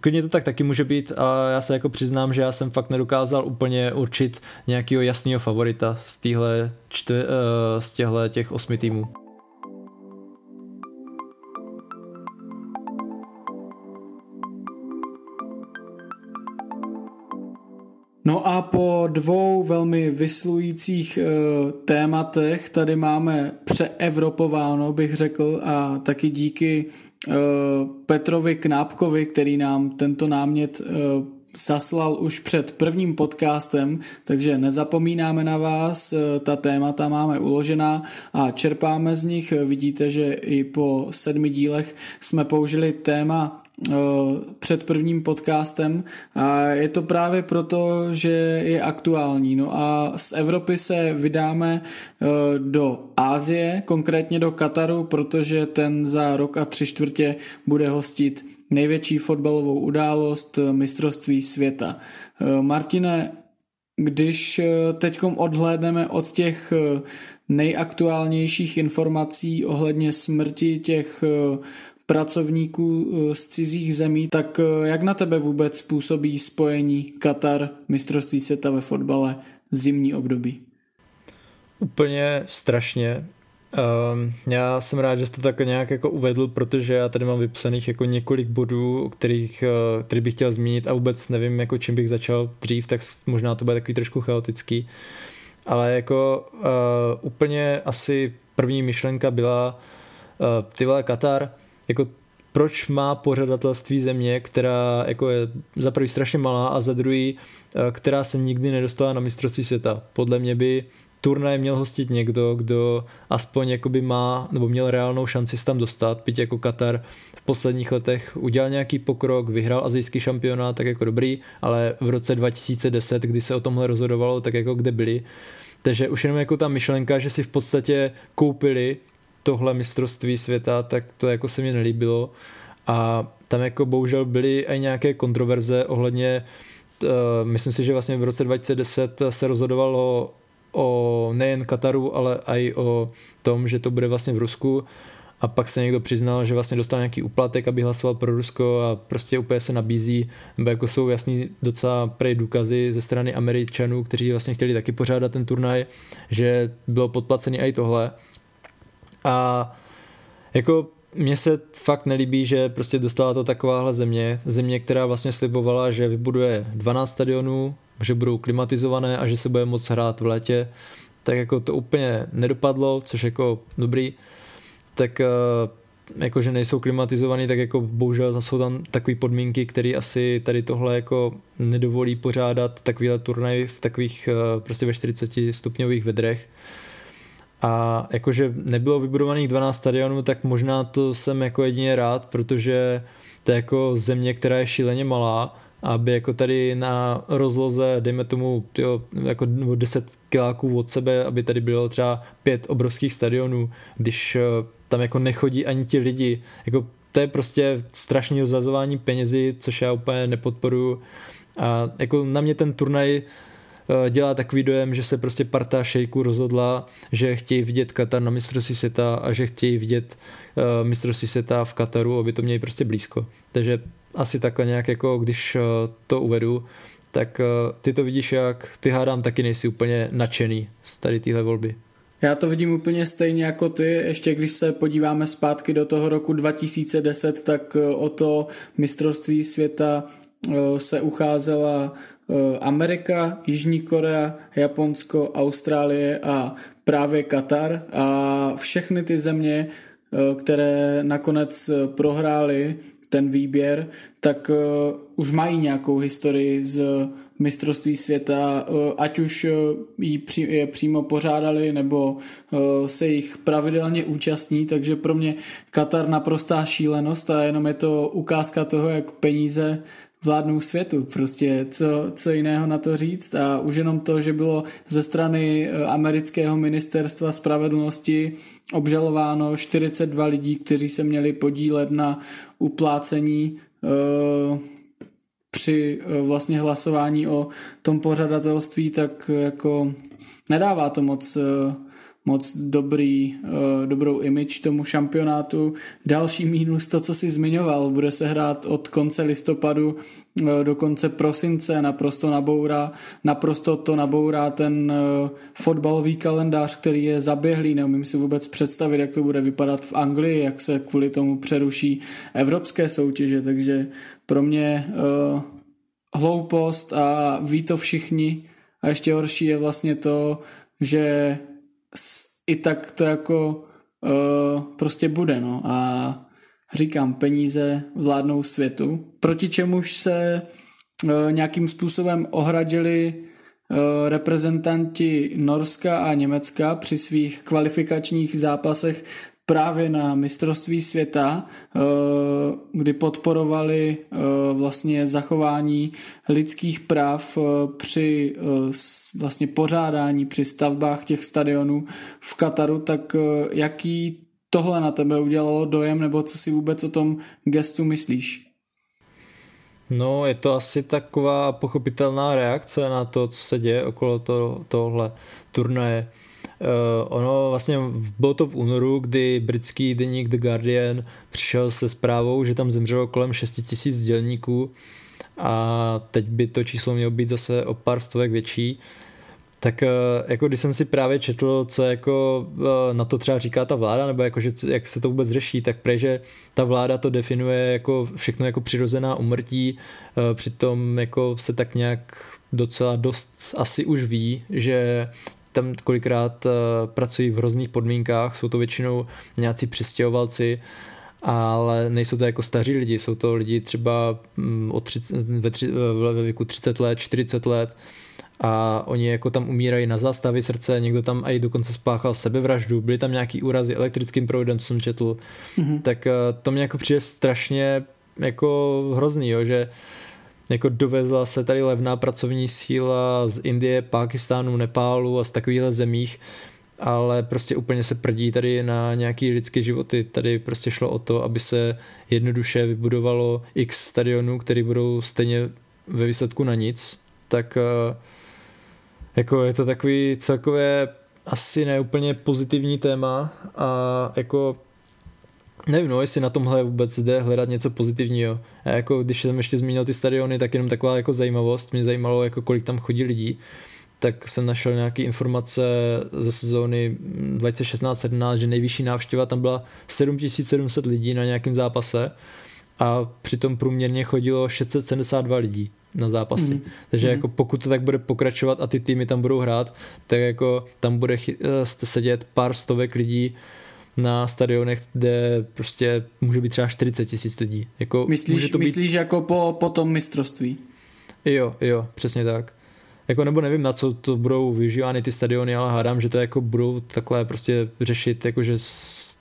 klidně to tak taky může být, ale já se jako přiznám, že já jsem fakt nedokázal úplně určit nějakého jasného favorita z, týhle, čtve, uh, z těchhle těch osmi týmů. No a po dvou velmi vyslujících e, tématech tady máme přeevropováno, bych řekl, a taky díky e, Petrovi Knápkovi, který nám tento námět e, zaslal už před prvním podcastem, takže nezapomínáme na vás, ta témata máme uložená a čerpáme z nich. Vidíte, že i po sedmi dílech jsme použili téma před prvním podcastem a je to právě proto, že je aktuální. No a z Evropy se vydáme eh, do Ázie, konkrétně do Kataru, protože ten za rok a tři čtvrtě bude hostit největší fotbalovou událost eh, mistrovství světa. Martine, když teďkom odhlédneme od těch nejaktuálnějších informací ohledně smrti těch pracovníků eh, z cizích zemí, tak eh, jak na tebe vůbec působí spojení Katar, mistrovství světa ve fotbale, zimní období? Úplně strašně. Um, já jsem rád, že jsi to tak nějak jako uvedl, protože já tady mám vypsaných jako několik bodů, kterých, uh, který bych chtěl zmínit a vůbec nevím, jako čím bych začal dřív, tak možná to bude takový trošku chaotický. Ale jako uh, úplně asi první myšlenka byla uh, ty vole Katar, jako proč má pořadatelství země, která jako je za prvý strašně malá a za druhý, eh, která se nikdy nedostala na mistrovství světa. Podle mě by turnaj měl hostit někdo, kdo aspoň jakoby má, nebo měl reálnou šanci se tam dostat, byť jako Katar v posledních letech udělal nějaký pokrok, vyhrál azijský šampionát, tak jako dobrý, ale v roce 2010, kdy se o tomhle rozhodovalo, tak jako kde byli. Takže už jenom jako ta myšlenka, že si v podstatě koupili tohle mistrovství světa, tak to jako se mi nelíbilo a tam jako bohužel byly i nějaké kontroverze ohledně uh, myslím si, že vlastně v roce 2010 se rozhodovalo o nejen Kataru, ale i o tom, že to bude vlastně v Rusku a pak se někdo přiznal, že vlastně dostal nějaký uplatek, aby hlasoval pro Rusko a prostě úplně se nabízí, nebo jako jsou jasný docela prej důkazy ze strany Američanů, kteří vlastně chtěli taky pořádat ten turnaj, že bylo podplacený i tohle. A jako mně se fakt nelíbí, že prostě dostala to takováhle země, země, která vlastně slibovala, že vybuduje 12 stadionů, že budou klimatizované a že se bude moc hrát v létě, tak jako to úplně nedopadlo, což jako dobrý, tak eh, jako že nejsou klimatizovaný, tak jako bohužel jsou tam takové podmínky, které asi tady tohle jako nedovolí pořádat takovýhle turnaj v takových eh, prostě ve 40 stupňových vedrech. A jakože nebylo vybudovaných 12 stadionů, tak možná to jsem jako jedině rád, protože to je jako země, která je šíleně malá, aby jako tady na rozloze, dejme tomu jo, jako 10 kiláků od sebe, aby tady bylo třeba pět obrovských stadionů, když eh, tam jako nechodí ani ti lidi, jako to je prostě strašný rozazování penězi, což já úplně nepodporuju. A jako na mě ten turnaj dělá takový dojem, že se prostě parta šejků rozhodla, že chtějí vidět Katar na mistrovství světa a že chtějí vidět uh, mistrovství světa v Kataru, aby to měli prostě blízko. Takže asi takhle nějak jako, když uh, to uvedu, tak ty to vidíš jak, ty hádám taky nejsi úplně nadšený z tady téhle volby. Já to vidím úplně stejně jako ty, ještě když se podíváme zpátky do toho roku 2010, tak o to mistrovství světa se ucházela Eh, Amerika, Jižní Korea, Japonsko, Austrálie a právě Katar. A všechny ty země, eh, které nakonec eh, prohrály ten výběr, tak už mají nějakou historii z mistrovství světa, ať už ji je přímo pořádali, nebo se jich pravidelně účastní, takže pro mě Katar naprostá šílenost a jenom je to ukázka toho, jak peníze vládnou světu. Prostě co, co jiného na to říct a už jenom to, že bylo ze strany eh, amerického ministerstva spravedlnosti obžalováno 42 lidí, kteří se měli podílet na uplácení uh, při uh, vlastně hlasování o tom pořadatelství, tak jako nedává to moc moc dobrý, uh, dobrou image tomu šampionátu. Další mínus, to, co si zmiňoval, bude se hrát od konce listopadu uh, do konce prosince, naprosto nabourá, naprosto to nabourá ten uh, fotbalový kalendář, který je zaběhlý, neumím si vůbec představit, jak to bude vypadat v Anglii, jak se kvůli tomu přeruší evropské soutěže, takže pro mě hloupost a ví to všichni. A ještě horší je vlastně to, že i tak to jako uh, prostě bude, no. A říkám, peníze vládnou světu, proti čemuž se uh, nějakým způsobem ohradili uh, reprezentanti Norska a Německa při svých kvalifikačních zápasech právě na mistrovství světa, eh, kdy podporovali eh, vlastně zachování lidských práv eh, při vlastně pořádání, při stavbách těch stadionů v Kataru, tak jaký tohle na tebe udělalo dojem, nebo co si vůbec o tom gestu myslíš? No, je to asi taková pochopitelná reakce na to, co se děje okolo to, tohle turnaje. Uh, ono vlastně bylo to v únoru, kdy britský deník The Guardian přišel se zprávou, že tam zemřelo kolem 6 tisíc dělníků a teď by to číslo mělo být zase o pár stovek větší. Tak uh, jako když jsem si právě četl, co jako uh, na to třeba říká ta vláda, nebo jako, že, jak se to vůbec řeší, tak prej, že ta vláda to definuje jako všechno jako přirozená umrtí, přitom jako se tak nějak docela dost asi už ví, že tam kolikrát uh, pracují v hrozných podmínkách, jsou to většinou nějací přistěhovalci, ale nejsou to jako staří lidi, jsou to lidi třeba mm, o 30, ve, tři, ve věku 30 let, 40 let a oni jako tam umírají na zástavy srdce, někdo tam i dokonce spáchal sebevraždu, byly tam nějaký úrazy elektrickým proudem, jsem četl, mm-hmm. tak uh, to mě jako přijde strašně jako hrozný, jo, že uh, jako dovezla se tady levná pracovní síla z Indie, Pakistánu, Nepálu a z takových zemích ale prostě úplně se prdí tady na nějaký lidské životy. Tady prostě šlo o to, aby se jednoduše vybudovalo x stadionů, které budou stejně ve výsledku na nic, tak uh, jako je to takový celkově asi neúplně pozitivní téma a jako nevím, no, jestli na tomhle vůbec jde hledat něco pozitivního. A jako, když jsem ještě zmínil ty stadiony, tak jenom taková jako zajímavost, mě zajímalo, jako kolik tam chodí lidí, tak jsem našel nějaké informace ze sezóny 2016-17, že nejvyšší návštěva tam byla 7700 lidí na nějakém zápase a přitom průměrně chodilo 672 lidí na zápasy. Mm. Takže mm. jako pokud to tak bude pokračovat a ty týmy tam budou hrát, tak jako tam bude chy- eh, sedět pár stovek lidí na stadionech, kde prostě může být třeba 40 tisíc lidí. Jako myslíš, to být... myslíš jako po, po tom mistrovství? Jo, jo, přesně tak. Jako nebo nevím, na co to budou využívány ty stadiony, ale hádám, že to jako budou takhle prostě řešit, jakože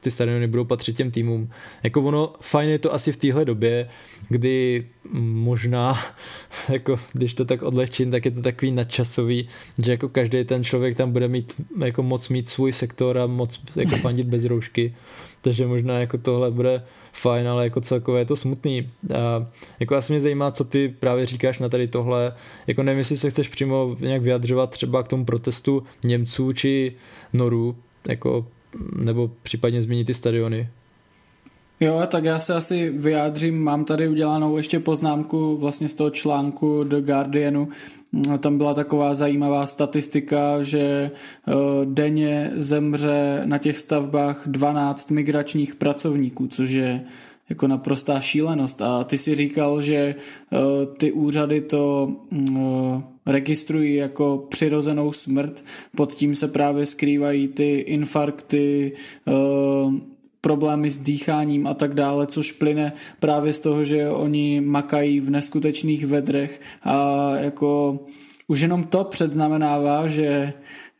ty stadiony budou patřit těm týmům. Jako ono, fajn je to asi v téhle době, kdy možná, jako když to tak odlehčím, tak je to takový nadčasový, že jako každý ten člověk tam bude mít, jako moc mít svůj sektor a moc jako fandit bez roušky. Takže možná jako tohle bude fajn, ale jako celkově je to smutný. A jako asi mě zajímá, co ty právě říkáš na tady tohle. Jako nevím, jestli se chceš přímo nějak vyjadřovat třeba k tomu protestu Němců či Norů, jako nebo případně změnit ty stadiony. Jo, tak já se asi vyjádřím, mám tady udělanou ještě poznámku vlastně z toho článku The Guardianu, tam byla taková zajímavá statistika, že eh, denně zemře na těch stavbách 12 migračních pracovníků, což je jako naprostá šílenost. A ty si říkal, že eh, ty úřady to mm, eh, registrují jako přirozenou smrt, pod tím se právě skrývají ty infarkty, problémy s dýcháním a tak dále, což plyne právě z toho, že oni makají v neskutečných vedrech a jako už jenom to předznamenává, že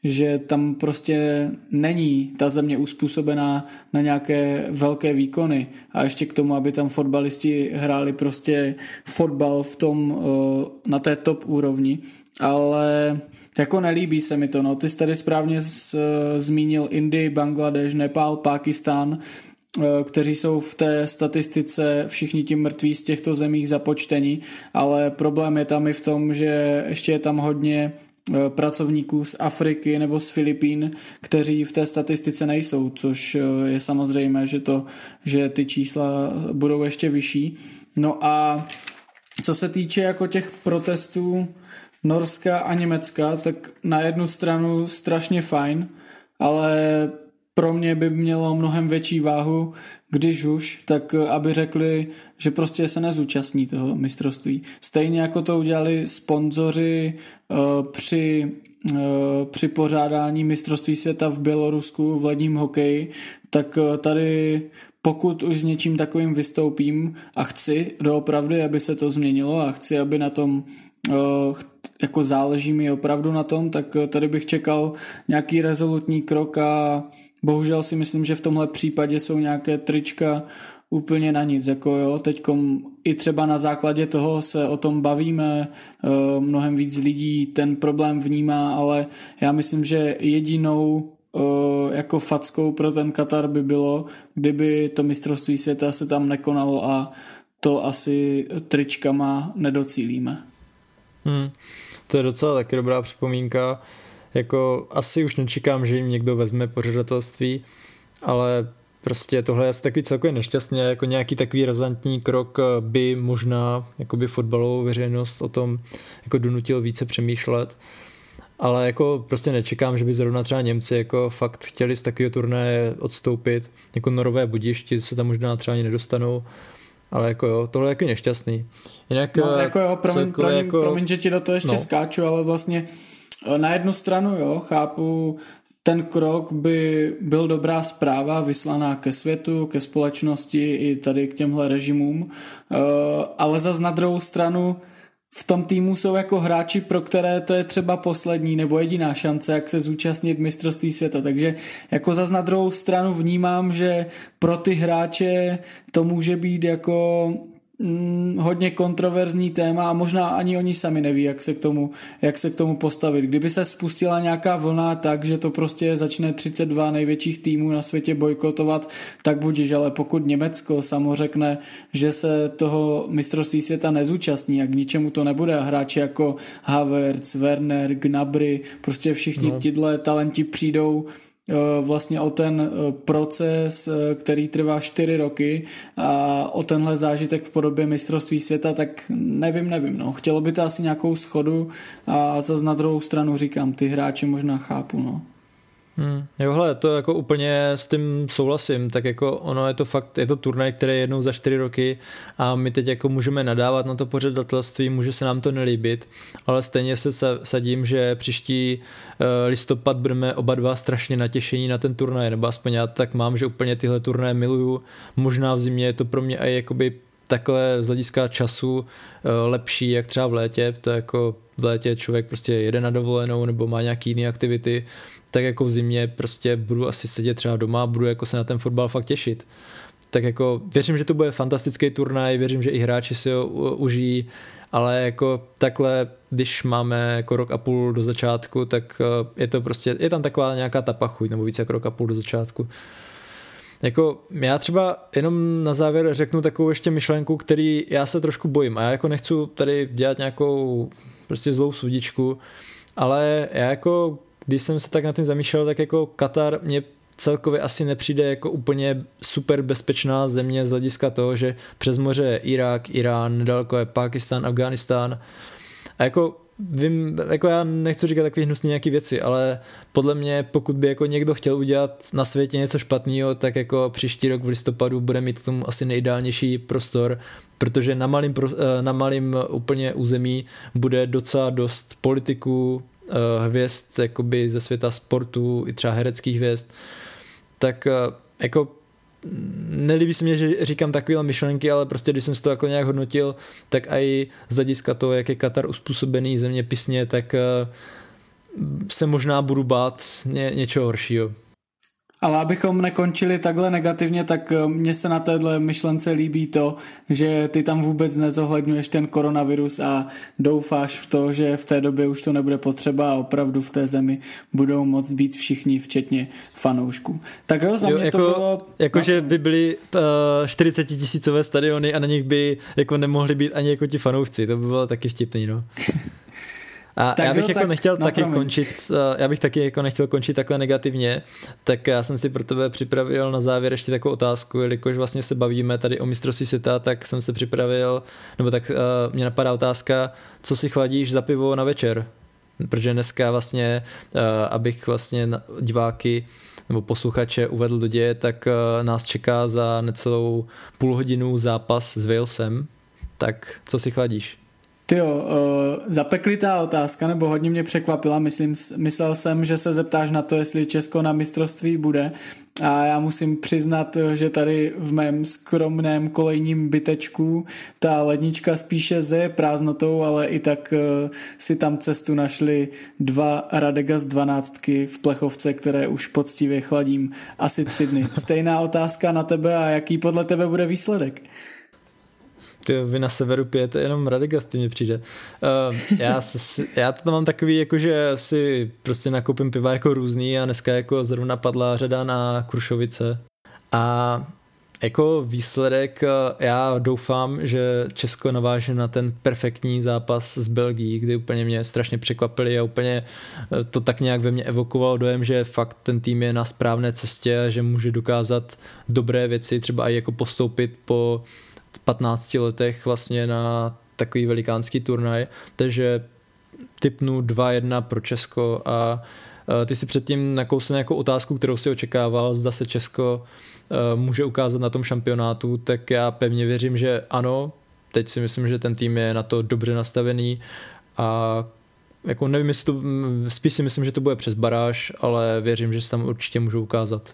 že tam prostě není ta země uspůsobená na nějaké velké výkony. A ještě k tomu, aby tam fotbalisti hráli prostě fotbal v tom, eh, na té top úrovni, ale jako nelíbí se mi to, no. Ty jsi tady správně z, zmínil Indii, Bangladeš, Nepál, Pákistán, eh, kteří jsou v té statistice všichni ti mrtví z těchto zemích započtení, ale problém je tam i v tom, že ještě je tam hodně eh, pracovníků z Afriky nebo z Filipín, kteří v té statistice nejsou, což eh, je samozřejmé, že, to, že ty čísla budou ještě vyšší. No a co se týče jako těch protestů, Norska a Německa, tak na jednu stranu strašně fajn, ale pro mě by mělo mnohem větší váhu, když už, tak aby řekli, že prostě se nezúčastní toho mistrovství. Stejně jako to udělali sponzoři uh, při, uh, při pořádání mistrovství světa v Bělorusku v ledním hokeji, tak uh, tady pokud už s něčím takovým vystoupím a chci doopravdy, aby se to změnilo a chci, aby na tom jako záleží mi opravdu na tom, tak eh, tady bych čekal nějaký rezolutní krok a bohužel si myslím, že v tomhle případě jsou nějaké trička úplně na nic, jako jo, teďkom i třeba na základě toho se o tom bavíme, eh, mnohem víc lidí ten problém vnímá, ale já myslím, že jedinou eh, jako fackou pro ten Katar by bylo, kdyby to mistrovství světa se tam nekonalo a to asi tričkama nedocílíme. Hmm. To je docela taky dobrá připomínka. Jako asi už nečekám, že jim někdo vezme pořadatelství, ale prostě tohle je asi takový celkově nešťastný jako nějaký takový razantní krok by možná jakoby fotbalovou veřejnost o tom jako donutil více přemýšlet ale jako prostě nečekám, že by zrovna třeba Němci jako fakt chtěli z takového turné odstoupit, jako norové budišti se tam možná třeba ani nedostanou, ale jako jo, tohle je jako nešťastný. Jinak, no, jako jo, promiň, promiň, jako... promiň, že ti do toho ještě no. skáču, ale vlastně eh, na jednu stranu jo, chápu, ten krok by byl dobrá zpráva vyslaná ke světu, ke společnosti i tady k těmhle režimům, eh, ale za na druhou stranu v tom týmu jsou jako hráči, pro které to je třeba poslední nebo jediná šance, jak se zúčastnit mistrovství světa. Takže jako za na druhou stranu vnímám, že pro ty hráče to může být jako mm, hodně kontroverzní téma a možná ani oni sami neví, jak se, k tomu, jak se k tomu postavit. Kdyby se spustila nějaká vlna tak, že to prostě začne 32 největších týmů na světě bojkotovat, tak budíš, ale pokud Německo samo řekne, že se toho mistrovství světa nezúčastní a k ničemu to nebude a hráči jako Havertz, Werner, Gnabry, prostě všichni no. tyhle talenti přijdou vlastně o ten eh, proces, eh, který trvá 4 roky a o tenhle zážitek v podobě mistrovství světa, tak nevím, nevím. No. Chtělo by to asi nějakou schodu a zase na druhou stranu říkám, ty hráči možná chápu. No. Hmm, jo, hele, to jako úplně s tím souhlasím, tak jako ono je to fakt, je to turnaj, který je jednou za čtyři roky a my teď jako můžeme nadávat na to pořadatelství, může se nám to nelíbit, ale stejně se sadím, že příští eh, listopad budeme oba dva strašně natěšení na ten turnaj, nebo aspoň já tak mám, že úplně tyhle turnaje miluju, možná v zimě je to pro mě i jakoby takhle z hlediska času eh, lepší, jak třeba v létě, to jako v létě člověk prostě jede na dovolenou nebo má nějaký jiné aktivity, tak jako v zimě prostě budu asi sedět třeba doma a budu jako se na ten fotbal fakt těšit. Tak jako věřím, že to bude fantastický turnaj, věřím, že i hráči si ho užijí, ale jako takhle, když máme jako rok a půl do začátku, tak eh, je to prostě, je tam taková nějaká tapa chuť, nebo více jak rok a půl do začátku. Jako já třeba jenom na závěr řeknu takovou ještě myšlenku, který já se trošku bojím a já jako nechci tady dělat nějakou prostě zlou sudičku, ale já jako když jsem se tak na tím zamýšlel, tak jako Katar mě celkově asi nepřijde jako úplně super bezpečná země z hlediska toho, že přes moře je Irák, Irán, nedaleko je Pakistán, Afghánistán. A jako vím, jako já nechci říkat takový hnusný nějaký věci, ale podle mě, pokud by jako někdo chtěl udělat na světě něco špatného, tak jako příští rok v listopadu bude mít k tomu asi nejideálnější prostor, protože na malým, eh, na malým úplně území bude docela dost politiků, Eh, hvězd jakoby ze světa sportu, i třeba hereckých hvězd, tak eh, jako nelíbí se mě, že říkám takovéhle myšlenky, ale prostě když jsem si to jako nějak hodnotil, tak i z hlediska toho, jak je Katar uspůsobený zeměpisně, tak eh, se možná budu bát ně, něčeho horšího. Ale abychom nekončili takhle negativně, tak eh, mně se na téhle myšlence líbí to, že ty tam vůbec nezohledňuješ ten koronavirus a doufáš v to, že v té době už to nebude potřeba a opravdu v té zemi budou moct být všichni, včetně fanoušků. Tak jo, za jo, mě jako, to bylo... Jako, no. že by byly uh, 40 tisícové stadiony a na nich by jako nemohli být ani jako ti fanoušci, to by bylo taky vtipný, no. A tak já bych jo, jako tak, nechtěl no, taky promiň. končit, já bych taky jako nechtěl končit takhle negativně, tak já jsem si pro tebe připravil na závěr ještě takovou otázku, jelikož vlastně se bavíme tady o mistrovství světa, tak jsem se připravil, nebo tak uh, mě napadá otázka, co si chladíš za pivo na večer? Protože dneska vlastně, uh, abych vlastně diváky nebo posluchače uvedl do děje, tak uh, nás čeká za necelou půl hodinu zápas s Walesem. Tak co si chladíš? Ty uh, zapeklitá otázka, nebo hodně mě překvapila. Myslím, myslel jsem, že se zeptáš na to, jestli Česko na mistrovství bude. A já musím přiznat, že tady v mém skromném kolejním bytečku ta lednička spíše ze prázdnotou, ale i tak uh, si tam cestu našli dva Radega z dvanáctky v plechovce, které už poctivě chladím asi tři dny. Stejná otázka na tebe a jaký podle tebe bude výsledek? Ty vy na severu pijete jenom Radegast, mi přijde. Uh, já, já to mám takový, jako že si prostě nakoupím piva jako různý a dneska jako zrovna padla řada na Krušovice. A jako výsledek eh, já doufám, že Česko naváže na ten perfektní zápas s Belgií, kdy úplně mě strašně překvapili a úplně eh, to tak nějak ve mně evokovalo dojem, že fakt ten tým je na správné cestě a že může dokázat dobré věci, třeba i jako postoupit po 15 letech vlastně na takový velikánský turnaj, takže typnu 2-1 pro Česko a ty si předtím nakousl nějakou otázku, kterou si očekával, zda se Česko může ukázat na tom šampionátu, tak já pevně věřím, že ano, teď si myslím, že ten tým je na to dobře nastavený a jako nevím, jestli to, spíš si myslím, že to bude přes baráž, ale věřím, že se tam určitě můžou ukázat.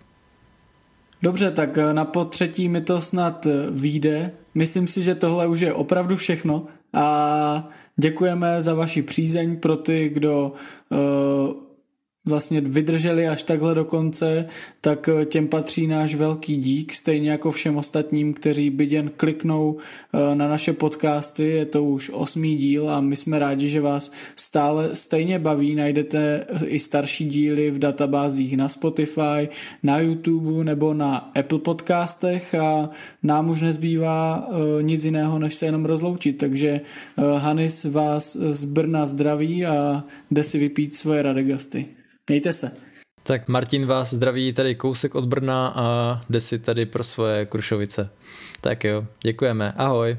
Dobře, tak na potřetí mi to snad vyjde. Myslím si, že tohle už je opravdu všechno a děkujeme za vaši přízeň pro ty, kdo uh, vlastně vydrželi až takhle do konce, tak eh, těm patří náš velký dík, stejně jako všem ostatním, kteří by jen kliknou eh, na naše podcasty, je to už osmý díl a my jsme rádi, že vás stále stejně baví, najdete i starší díly v databázích na Spotify, na YouTube nebo na Apple podcastech a nám už nezbývá eh, nic jiného, než se jenom rozloučit, takže Hanis vás z Brna zdraví a jde si vypít svoje radegasty. Mějte se. Tak Martin vás zdraví tady kousek od Brna a jde si tady pro svoje Krušovice. Tak jo, děkujeme. Ahoj.